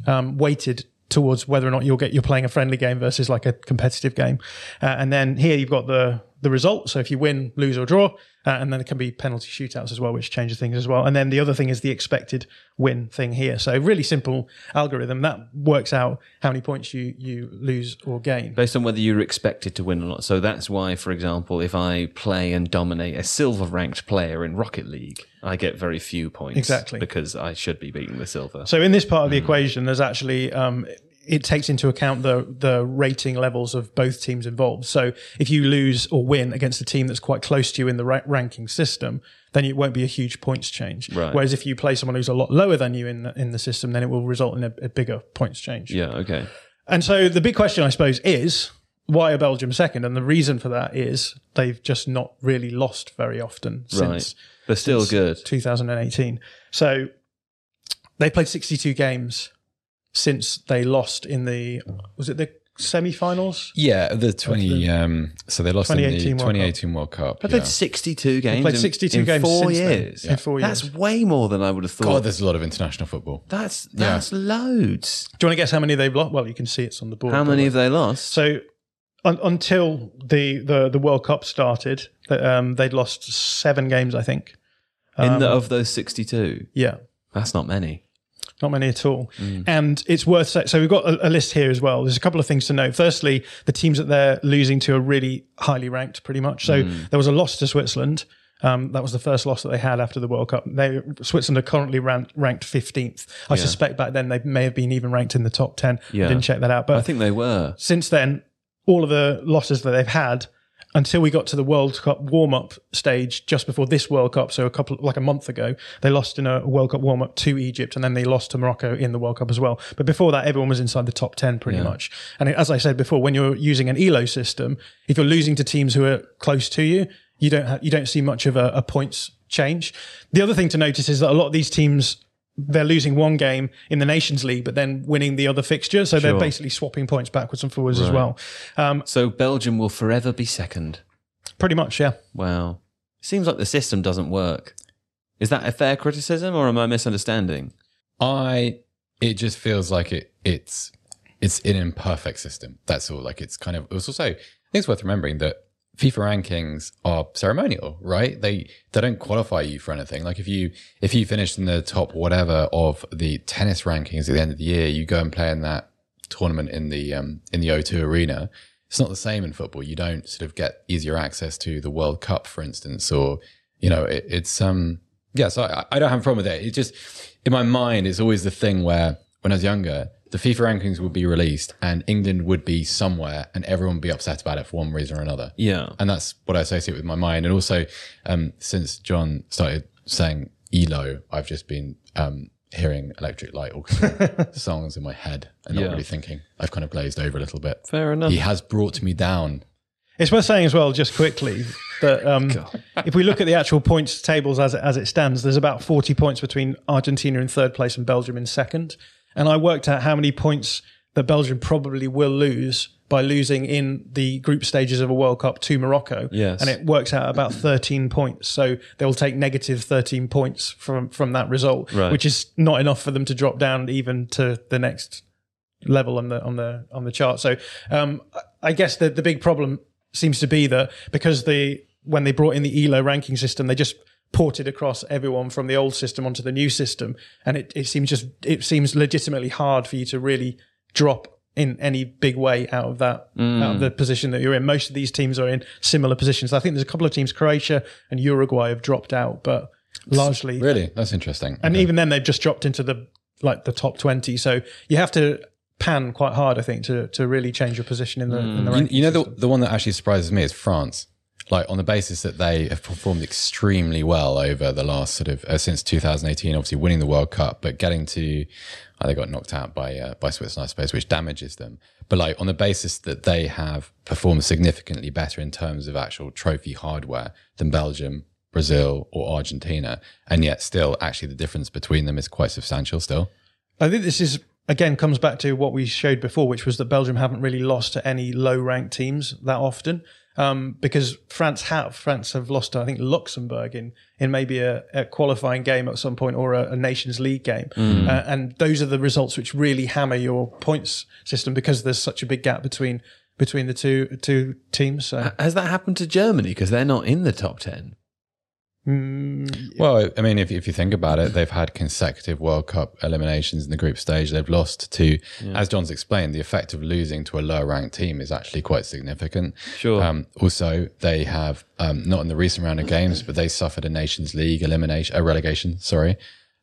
S3: um, weighted towards whether or not you'll get you're playing a friendly game versus like a competitive game. Uh, and then here you've got the the result. So if you win, lose or draw, uh, and then it can be penalty shootouts as well, which changes things as well. And then the other thing is the expected win thing here. So really simple algorithm that works out how many points you you lose or gain.
S1: Based on whether you're expected to win or not. So that's why, for example, if I play and dominate a silver ranked player in Rocket League, I get very few points.
S3: Exactly.
S1: Because I should be beating the silver.
S3: So in this part of the equation, there's actually um, it takes into account the the rating levels of both teams involved. So if you lose or win against a team that's quite close to you in the ra- ranking system, then it won't be a huge points change.
S1: Right.
S3: Whereas if you play someone who's a lot lower than you in the, in the system, then it will result in a, a bigger points change.
S1: yeah. Okay.
S3: And so the big question, I suppose, is why are Belgium second? And the reason for that is they've just not really lost very often since
S1: Right. They're still
S3: since
S1: good.
S3: 2018. So they played 62 games since they lost in the was it the semi-finals?
S2: Yeah, the 20. Um, so they lost in the
S3: 2018 World Cup.
S2: 2018 World Cup.
S1: They
S2: yeah.
S1: played 62 games.
S3: played 62
S1: in
S3: games
S1: four
S3: since then.
S1: years.
S3: In four
S1: That's way more than I would have thought.
S2: God, there's a lot of international football.
S1: that's that's loads.
S3: Do you want to guess how many they've lost? Well, you can see it's on the board.
S1: How many have they lost?
S3: So un- until the, the the World Cup started, th- um, they'd lost seven games, I think.
S1: in the,
S3: Um,
S1: of those 62,
S3: Yeah,
S1: that's not many.
S3: Not many at all. And it's worth. So we've got a, a list here as well. There's a couple of things to note. Firstly, the teams that they're losing to are really highly ranked, pretty much. So there was a loss to Switzerland. Um, that was the first loss that they had after the World Cup. They Switzerland are currently ranked, ranked 15th. I suspect back then they may have been even ranked in the top 10.
S1: Yeah.
S3: I didn't check that out, but
S1: I think they were.
S3: since then, all of the losses that they've had until we got to the World Cup warm up stage just before this World Cup, so a couple like a month ago, they lost in a World Cup warm up to Egypt and then they lost to Morocco in the World Cup as well. But before that, everyone was inside the top 10 pretty much. And as I said before, when you're using an ELO system, if you're losing to teams who are close to you, you don't have, you don't see much of a, a points change. The other thing to notice is that a lot of these teams they're losing one game in the Nations League, but then winning the other fixture. So they're basically swapping points backwards and forwards as well. Um,
S1: So Belgium will forever be second.
S3: pretty much, yeah.
S1: Wow. Seems like the system doesn't work. Is that a fair criticism or am I misunderstanding?
S2: I it just feels like it it's it's an imperfect system. That's all. Like it's kind of it's also I think it's worth remembering that FIFA rankings are ceremonial, right? They they don't qualify you for anything. Like if you if you finish in the top whatever of the tennis rankings at the end of the year, you go and play in that tournament in the um in the O2 arena. It's not the same in football. You don't sort of get easier access to the World Cup, for instance, or you know, it, it's um yeah. So I, I don't have a problem with it. It just in my mind, it's always the thing where when I was younger, the FIFA rankings would be released and England would be somewhere, and everyone would be upset about it for one reason or another.
S1: Yeah.
S2: And that's what I associate with my mind. And also, um, since John started saying ELO, I've just been um, hearing Electric Light Orchestra songs in my head and not
S1: Yeah.
S2: really thinking. I've kind of glazed over a little bit.
S1: Fair enough.
S2: He has brought me down.
S3: It's worth saying as well, just quickly, that um, if we look at the actual points tables as it, as it stands, there's about 40 points between Argentina in third place and Belgium in second. And I worked out how many points that Belgium probably will lose by losing in the group stages of a World Cup to Morocco.
S1: Yes.
S3: And it works out about 13 points. So they will take negative 13 points from, from that result,
S1: Right.
S3: which is not enough for them to drop down even to the next level on the on the on the chart. So um, I guess the the big problem seems to be that because the when they brought in the ELO ranking system, they just ported across everyone from the old system onto the new system, and it, it seems just it seems legitimately hard for you to really drop in any big way out of that out of mm. the position that you're in. Most of these teams are in similar positions. I think there's a couple of teams, Croatia and Uruguay, have dropped out, but largely
S2: Really? That's interesting.
S3: and
S2: Okay.
S3: even then they've just dropped into the like the top 20 so you have to pan quite hard i think to to really change your position in the, in the
S2: mm.
S3: You,
S2: you know, the, the one that actually surprises me is France. Like on the basis that they have performed extremely well over the last sort of uh, since 2018, obviously winning the World Cup, but getting to uh, they got knocked out by uh, by Switzerland, I suppose, which damages them. But like on the basis that they have performed significantly better in terms of actual trophy hardware than Belgium, Brazil, or Argentina, and yet still actually the difference between them is quite substantial. Still,
S3: i think this is again comes back to what we showed before which was that belgium haven't really lost to any low ranked teams that often um, because france have france have lost to i think luxembourg in in maybe a, a qualifying game at some point or a, a nations league game uh, and those are the results which really hammer your points system because there's such a big gap between between the two two teams so
S1: Has that happened to Germany? Because they're not in the top 10.
S3: Mm,
S2: Well, I mean, if, if you think about it, they've had consecutive World Cup eliminations in the group stage. They've lost to, as John's explained, the effect of losing to a lower ranked team is actually quite significant.
S1: Sure.
S2: Um, also, they have, um, not in the recent round of games, but they suffered a Nations League elimination, a relegation, sorry.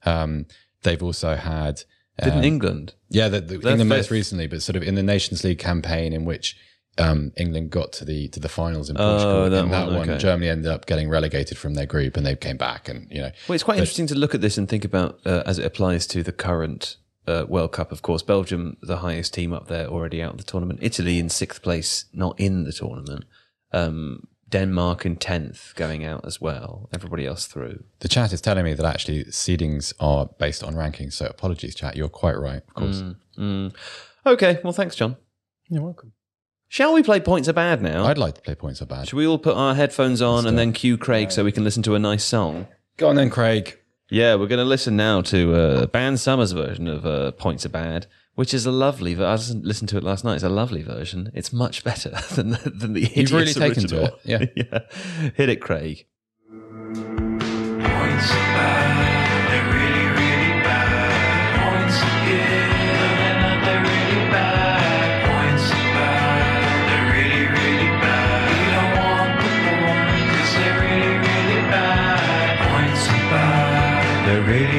S2: Um, they've also had,
S1: Didn't England?
S2: yeah, the, the, England most recently, but sort of in the Nations League campaign in which um, England got to the to the finals in
S1: Oh,
S2: Portugal.
S1: that
S2: in that
S1: one,
S2: one,
S1: okay.
S2: Germany ended up getting relegated from their group, and they came back, and you know,
S1: Well, it's quite interesting to look at this and think about uh, as it applies to the current uh, World Cup, of course. Belgium, the highest team up there, already out of the tournament. Italy in sixth place, not in the tournament. Um, Denmark in tenth, going out as well. Everybody else through.
S2: The chat is telling me that actually seedings are based on rankings. So apologies, chat. You're quite right, of course.
S1: Mm. Okay, well, thanks, John.
S3: You're welcome.
S1: Shall we play Points Are Bad now?
S2: I'd like to play points are bad.
S1: Should we all put our headphones on and then cue Craig so we can listen to a nice song?
S2: Go on then, Craig.
S1: Yeah, we're going to listen now to uh, Band Summer's version of uh, Points Are Bad, which is a lovely. Ver- I listened listened to it last night. It's a lovely version. It's much better than the, than the
S2: You've really
S1: hideous
S2: taken to
S1: original.
S2: it, yeah.
S1: yeah. Hit it, Craig.
S4: Points are bad,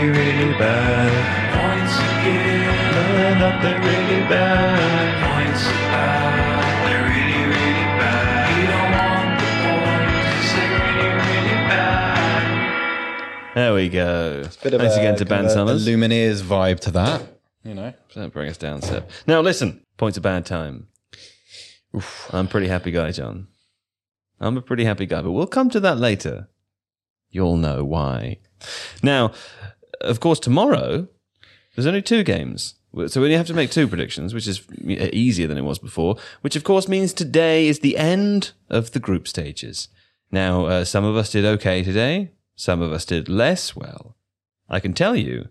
S4: really, really bad. Points are good, and they're really bad. Points bad, they're really, really bad. We don't want the points, 'cause they're really, really bad.
S1: There we go.
S2: Bit of
S1: Thanks
S2: a-
S1: again to
S2: Ben
S1: Band
S2: of
S1: Summers.
S2: Lumineers vibe to that. You know.
S1: So that bring us down, sir. Now listen, Points Are Bad time. I'm a pretty happy guy, John. I'm a pretty happy guy, but we'll come to that later. You'll know why. Now, of course, tomorrow there's only two games. So we only have to make two predictions, which is easier than it was before, which of course means today is the end of the group stages. Now, uh, some of us did okay today, some of us did less well. I can tell you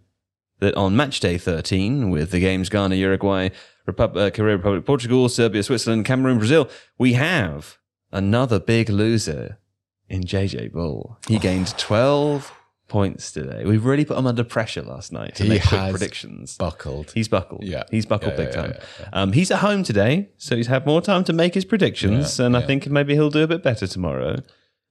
S1: that on match day 13, with the games Ghana, Uruguay, Repub- uh, Korea, Republic, Portugal, Serbia, Switzerland, Cameroon, Brazil, we have another big loser in JJ Bull. He gained 12 points today. We've really put him under pressure last night to
S2: He
S1: make quick predictions.
S2: Buckled.
S1: He's buckled.
S2: Yeah.
S1: He's buckled
S2: Yeah,
S1: big
S2: yeah,
S1: time.
S2: yeah,
S1: Um, he's at home today, so he's had more time to make his predictions,
S2: Yeah,
S1: and I think maybe he'll do a bit better tomorrow.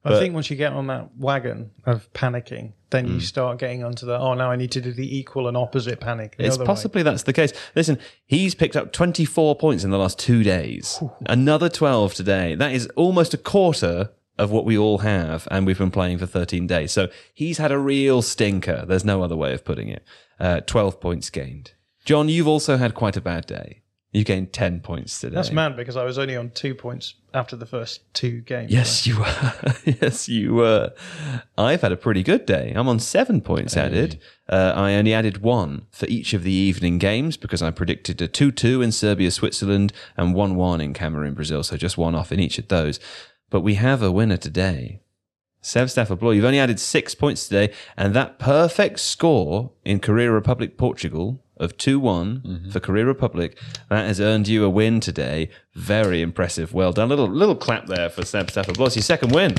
S3: I
S1: But-
S3: think once you get on that wagon of panicking, then
S1: Mm.
S3: you start getting onto the oh now I need to do the equal and opposite panic. the
S1: It's
S3: other way.
S1: possibly that's the case. Listen, he's picked up 24 points in the last two days. Another 12 today. That is almost a quarter of what we all have, and we've been playing for 13 days. So he's had a real stinker. There's no other way of putting it. Uh, 12 points gained. John, you've also had quite a bad day. You gained 10 points today.
S3: That's mad because I was only on two points after the first two games.
S1: Yes, you were. yes, you were. I've had a pretty good day. I'm on seven points added. Uh, I only added one for each of the evening games because I predicted a 2 2 in Serbia, Switzerland, and 1 1 in Cameroon, Brazil. So just one off in each of those. But we have a winner today. Seb Stafford Bloor, you've only added six points today, and that perfect score in Korea Republic, Portugal of 2 one mm-hmm. for Korea Republic, that has earned you a win today. Very impressive. Well done. Little little clap there for Seb Stafford Bloor. It's your second win.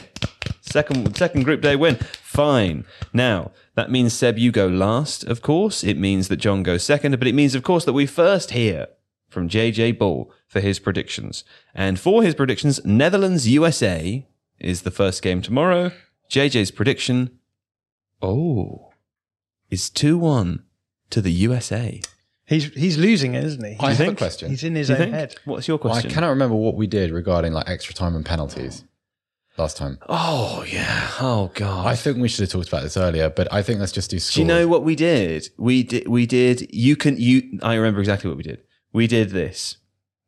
S1: Second second group day win. Fine. Now, that means Seb, you go last, of course. It means that John goes second, but it means, of course, that we first hear from JJ Bull for his predictions. And for his predictions, Netherlands USA is the first game tomorrow. JJ's prediction, oh, is 2 1 to the USA.
S3: He's he's losing it, isn't he?
S2: I
S3: He's,
S2: have a
S1: think?
S2: question.
S3: he's in his own
S1: think?
S3: head.
S1: What's your
S2: Well, I cannot remember what we did regarding like extra time and penalties last time.
S1: oh, yeah. Oh, God.
S2: I think we should have talked about this earlier, but I think let's just do scores.
S1: Do you know what we did? We did. We did. You can. You. I remember exactly what we did. We did this,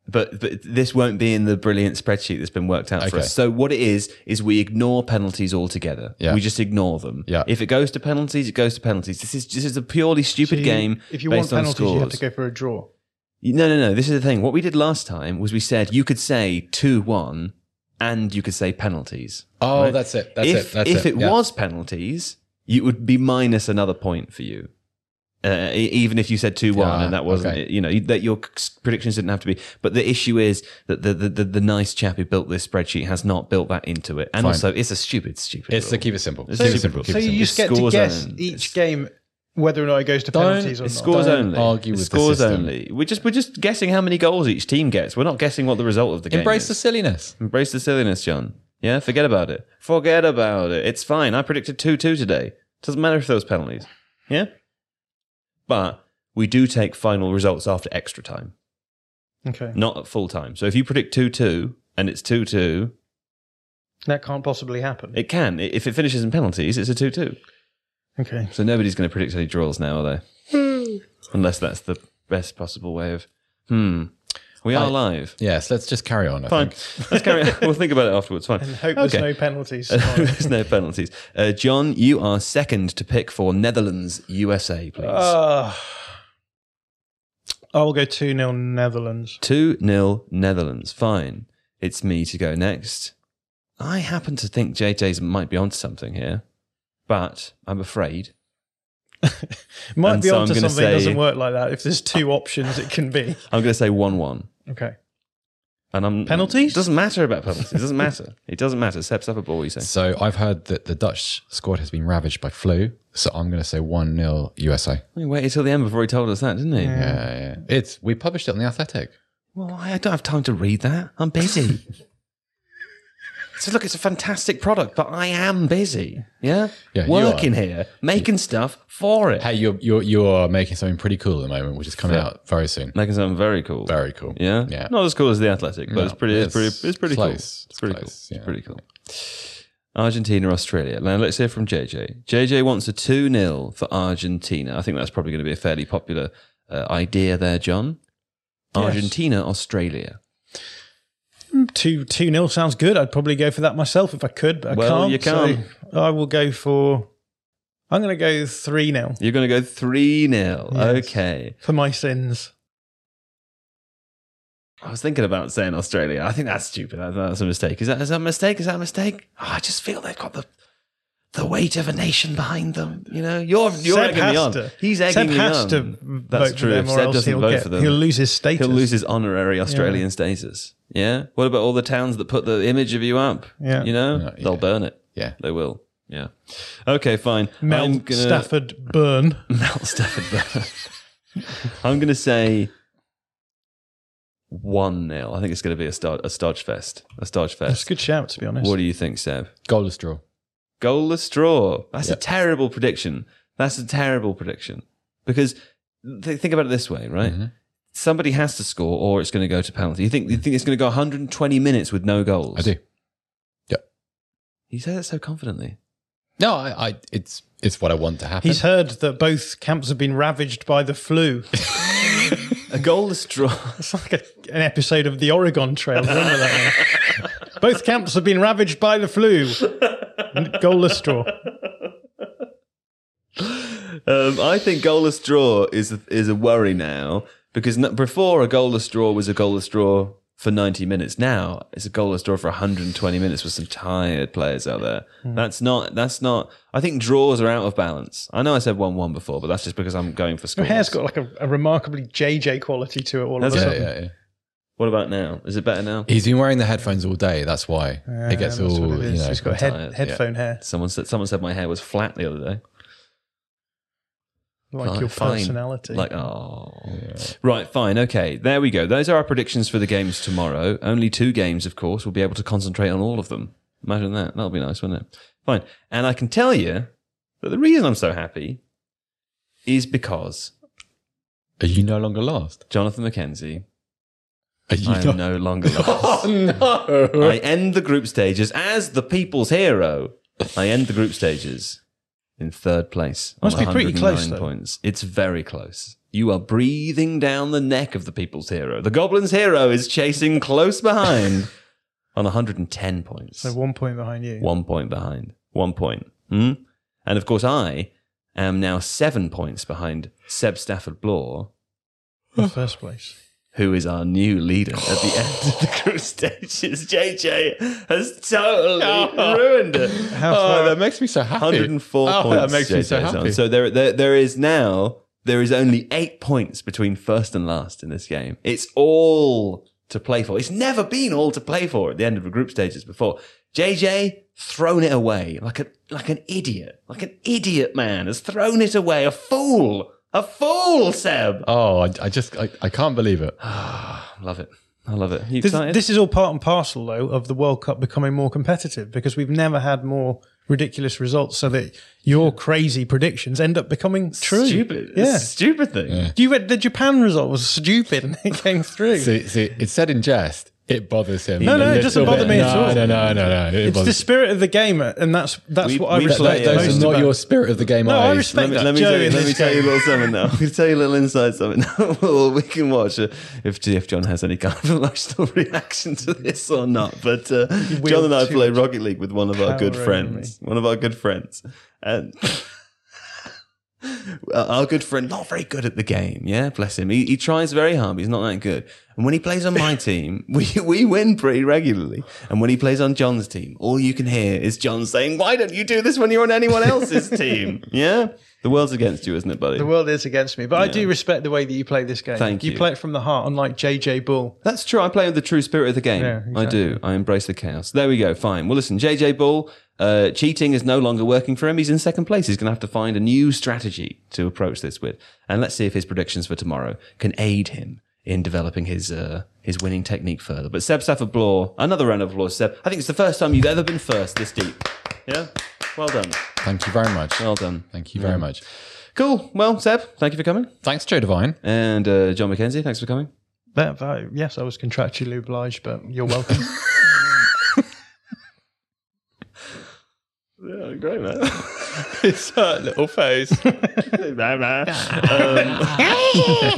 S1: but but this won't be in the brilliant spreadsheet that's been worked out for
S2: Okay.
S1: us. So what it is is we ignore penalties altogether.
S2: Yeah.
S1: We just ignore them.
S2: Yeah.
S1: If it goes to penalties, it goes to penalties. This is this is a purely
S3: So
S1: stupid
S3: you-
S1: game.
S3: If you want
S1: based on
S3: penalties, you have to go for a draw.
S1: No, no, no. This is the thing. What we did last time was we said you could say two one, and you could say penalties.
S2: Oh,
S1: right?
S2: that's it. That's
S1: if,
S2: it. That's
S1: if
S2: it.
S1: it
S2: yeah.
S1: was penalties, you would be minus another point for you. Uh, e- even if you said two one
S2: Yeah,
S1: and that wasn't,
S2: okay.
S1: you know, that your predictions didn't have to be. But the issue is that the, the, the, the nice chap who built this spreadsheet has not built that into it, and
S2: Fine.
S1: also it's a stupid, stupid.
S2: it's to keep it simple.
S1: It's
S2: Keep
S1: super
S2: it simple.
S1: rule.
S3: So
S2: it
S3: you just get to guess
S1: own.
S3: each game whether or not it goes to
S2: Don't-
S3: penalties or not.
S1: scores
S2: Don't
S1: only.
S2: argue
S1: It's
S2: with the
S1: scores
S2: system.
S1: only. We're just we're just guessing how many goals each team gets. We're not guessing what the result of the game is.
S2: Embrace
S1: is.
S2: the silliness.
S1: Embrace the silliness, John. Yeah, forget about it. Forget about it. It's fine. I predicted 2 2 today. Doesn't matter if there was penalties. Yeah? But we do take final results after extra time,
S3: Okay,
S1: not at full time. So if you predict 2 2 and it's 2 2,
S3: that can't possibly happen.
S1: it can. If it finishes in penalties, it's a 2 2.
S3: Okay.
S1: So nobody's going to predict any draws now, are they? Unless that's the best possible way of. Hmm. We are live.
S2: Yes, let's just carry on. I
S1: Fine.
S2: think.
S1: Let's carry on. We'll think about it afterwards. Fine.
S3: And hope there's no penalties.
S1: There's no penalties. Uh, John, you are second to pick for Netherlands, USA, please.
S3: Uh, I will go 2 0 Netherlands.
S1: 2 0 Netherlands. Fine. It's me to go next. I happen to think JJ's might be onto something here, but I'm afraid.
S3: Might
S1: And
S3: be
S1: so
S3: onto
S1: gonna
S3: something that doesn't work like that. If there's two options, it can be.
S1: I'm going to say 1 1.
S3: Okay.
S1: And I'm
S3: Penalties?
S1: It doesn't matter about penalties. It doesn't matter. It doesn't matter. Sep's up a ball. you say.
S2: So I've heard that the Dutch squad has been ravaged by flu. So I'm going to say 1 0 USA.
S1: He waited till the end before he told us that, didn't he?
S2: Yeah, yeah. It's we published it on the Athletic.
S1: Well, I don't have time to read that. I'm busy. so look, it's a fantastic product, but I am busy. Yeah,
S2: Yeah,
S1: working here, making stuff for it,
S2: Hey, you're you're you're making something pretty cool at the moment, which is coming
S1: Yeah.
S2: out very soon.
S1: making something very cool.
S2: Very cool.
S1: Yeah,
S2: Yeah.
S1: Not as cool as the Athletic, but
S2: No,
S1: it's pretty. It's,
S2: it's
S1: pretty. It's pretty cool.
S2: close.
S1: It's pretty
S2: It's
S1: cool.
S2: close,
S1: It's pretty cool. Argentina, Australia. Now let's hear from JJ. JJ wants a 2 0 for Argentina. I think that's probably going to be a fairly popular uh, idea there, John.
S3: Yes.
S1: Argentina, Australia.
S3: 2 2 0 sounds good. I'd probably go for that myself if I could, but I
S1: Well,
S3: can't.
S1: you can't.
S3: So I will go for. I'm going to go 3 0
S1: You're going to go 3 0.
S3: Yes.
S1: Okay.
S3: for my sins.
S1: I was thinking about saying Australia. I think that's stupid. That's a mistake. Is that, is that a mistake? Is that a mistake? Oh, I just feel they've got the the weight of a nation behind them. You know, you're you're
S3: Seb
S1: egging me on.
S3: to.
S1: He's egging
S3: Seb
S1: me
S3: has
S1: on.
S3: to
S1: That's
S3: vote
S1: true.
S3: for them,
S1: if Seb doesn't
S3: he'll
S1: vote
S3: get,
S1: for them,
S3: he'll lose his status.
S1: he'll lose his honorary Australian status. Yeah. What about all the towns that put the image of you up?
S3: Yeah.
S1: You know,
S2: No,
S1: they'll
S2: yeah.
S1: burn it.
S2: Yeah.
S1: They will. Yeah. Okay, fine.
S3: Mel
S1: I'm gonna
S3: Stafford Burn.
S1: Mel Stafford. burn. I'm gonna say one 0 I think it's going to be a stod, a stodge fest. A stodge Fest.
S3: That's
S1: fest.
S3: a good shout, to be honest.
S1: What do you think, Seb?
S2: Goalless draw.
S1: Goalless draw. That's a terrible prediction. That's a terrible prediction because th- think about it this way, right?
S2: Mm-hmm.
S1: Somebody has to score, or it's going to go to penalty. You think you think it's going to go 120 minutes with no goals?
S2: I do. Yeah.
S1: You say that so confidently.
S2: No, I, I it's it's what I want to happen.
S3: He's heard that both camps have been ravaged by the flu.
S1: A goalless draw.
S3: It's like a, an episode of the Oregon Trail. Remember that? Both camps have been ravaged by the flu. Goalless draw.
S1: Um, I think goalless draw is is a worry now because before a goalless draw was a goalless draw for 90 minutes. Now it's a goalless draw for 120 minutes with some tired players out there.
S3: Hmm.
S1: That's not. That's not. I think draws are out of balance. I know I said one one before, but that's just because I'm going for
S3: Your
S1: scores.
S3: hair's got like a, a remarkably JJ quality to it all
S1: Has
S3: of a
S1: it?
S2: yeah,
S3: sudden.
S2: yeah, yeah.
S1: What about now? Is it better now?
S2: He's been wearing the headphones all day. That's why
S3: Yeah,
S2: it gets all.
S3: it
S2: You know,
S3: He's got
S1: I'm
S3: head,
S1: tired,
S3: headphone hair,
S1: Someone said someone said my hair was flat the other day.
S3: Like
S1: Fine,
S3: your
S1: fine.
S3: personality.
S1: Like, oh. Right, fine. Okay, there we go. Those are our predictions for the games tomorrow. Only two games, of course. We'll be able to concentrate on all of them. Imagine that. That'll be nice, wouldn't it? Fine. And I can tell you that the reason I'm so happy is because
S2: Are you no longer lost?
S1: Jonathan McKenzie,
S2: Are you
S1: I am no longer lost.
S2: Oh, no.
S1: I end the group stages as the people's hero. I end the group stages in third place.
S3: Must be pretty close, though.
S1: points. It's very close. You are breathing down the neck of the people's hero. The goblin's hero is chasing close behind on 110 points.
S3: so one point behind you.
S1: One point behind. One point. Hmm? And of course, I am now seven points behind Seb Stafford Bloor,
S3: in first place.
S1: Who is our new leader at the end of the group stages. JJ has totally
S2: Oh.
S1: ruined it.
S3: How
S2: Oh, that makes me so happy.
S1: 104
S2: Oh,
S1: points.
S2: That makes me so
S1: JJ's on.
S2: happy.
S1: So there, there, there is now there is only eight points between first and last in this game. It's all to play for. It's never been all to play for at the end of the group stages before. JJ thrown it away like a like an idiot, like an idiot man has thrown it away. A fool, a fool, Seb.
S2: oh, I, I just I, I can't believe it.
S1: love it. I love it. You
S3: This,
S1: excited?
S3: this is all part and parcel, though, of the World Cup becoming more competitive because we've never had more ridiculous results so that your crazy predictions end up becoming true.
S1: Stupid. It's
S3: Yeah.
S1: stupid thing.
S3: You read the Japan result was stupid and it came through.
S2: See, see, it's said in jest. It bothers him.
S3: No, no, it doesn't bother
S2: bit.
S3: me at
S2: no,
S3: all.
S2: No, no, no, no. It
S3: It's the spirit of the game, and that's that's
S1: We-
S3: what I respect.
S1: play,
S2: Those
S3: most
S2: are not
S3: about-
S2: your spirit of the game
S3: No, I
S2: eyes.
S3: respect
S1: Let me,
S3: that.
S1: let me tell you, let me tell you a little something now. I'm going to tell you a little inside something now. well, we can watch uh, if if John has any kind of emotional reaction to this or not. But uh, John and I
S3: too
S1: play Rocket League with one of our good
S3: power over
S1: friends. One of our good friends, and. Our good friend, not very good at the game. Yeah, bless him. He, he tries very hard. But he's not that good. And when he plays on my team, we we win pretty regularly. And when he plays on John's team, all you can hear is John saying, "Why don't you do this when you're on anyone else's team?" Yeah, the world's against you, isn't it, buddy?
S3: The world is against me, but I do respect the way that you play this game.
S1: Thank you.
S3: You play it from the heart, unlike JJ Bull.
S1: That's true. I play with the true spirit of the game.
S3: Yeah,
S1: I do. I embrace the chaos. There we go. Fine. Well, listen, JJ Bull, uh, cheating is no longer working for him. He's in second place. He's going to have to find a new strategy to approach this with. And let's see if his predictions for tomorrow can aid him in developing his uh, his winning technique further. But Seb Stafford Bloor, another round of applause, Seb. I think it's the first time you've ever been first this deep. Yeah? Well done.
S2: Thank you very much.
S1: Well done.
S2: Thank you very much.
S1: Cool. Well, Seb, thank you for coming.
S2: Thanks, Joe Devine.
S1: And uh, John McKenzie, thanks for coming.
S3: That, that- yes, I was contractually obliged, but you're welcome.
S1: Yeah, great, man.
S2: His hurt little face.
S1: Um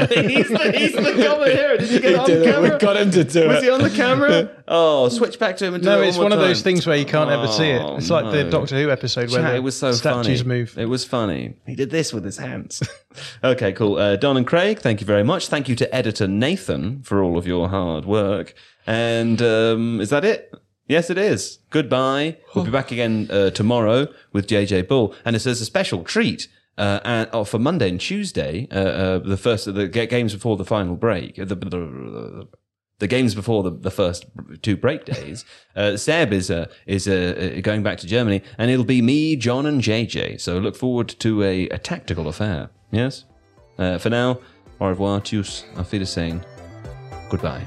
S1: he's, the, he's the commentator. Did you get it on
S2: Did it.
S1: camera?
S2: We got him to do
S1: Was
S2: it.
S1: he on the camera? Oh, switch back to him and do
S3: no,
S1: it
S3: it's
S1: one,
S3: one
S1: more
S3: of those things where you can't ever see it.
S1: Oh,
S3: It's like the. Doctor Who episode where
S1: Chat,
S3: the
S1: it was so
S3: statues
S1: funny.
S3: move.
S1: It was funny. He did this with his hands. okay, cool. Uh, Don and Craig, thank you very much. Thank you to editor Nathan for all of your hard work. And um, is that it? Yes, it is. Goodbye. We'll be back again uh, tomorrow with JJ Bull, and it's as a special treat. Uh, and oh, for Monday and Tuesday, uh, uh, the first the games before the final break, the, the, the, the games before the, the first two break days, uh, Seb is uh, is uh, uh, going back to Germany, and it'll be me, John, and JJ. So look forward to a, a tactical affair. Yes. Uh, for now, au revoir, tschüss, auf Wiedersehen, goodbye.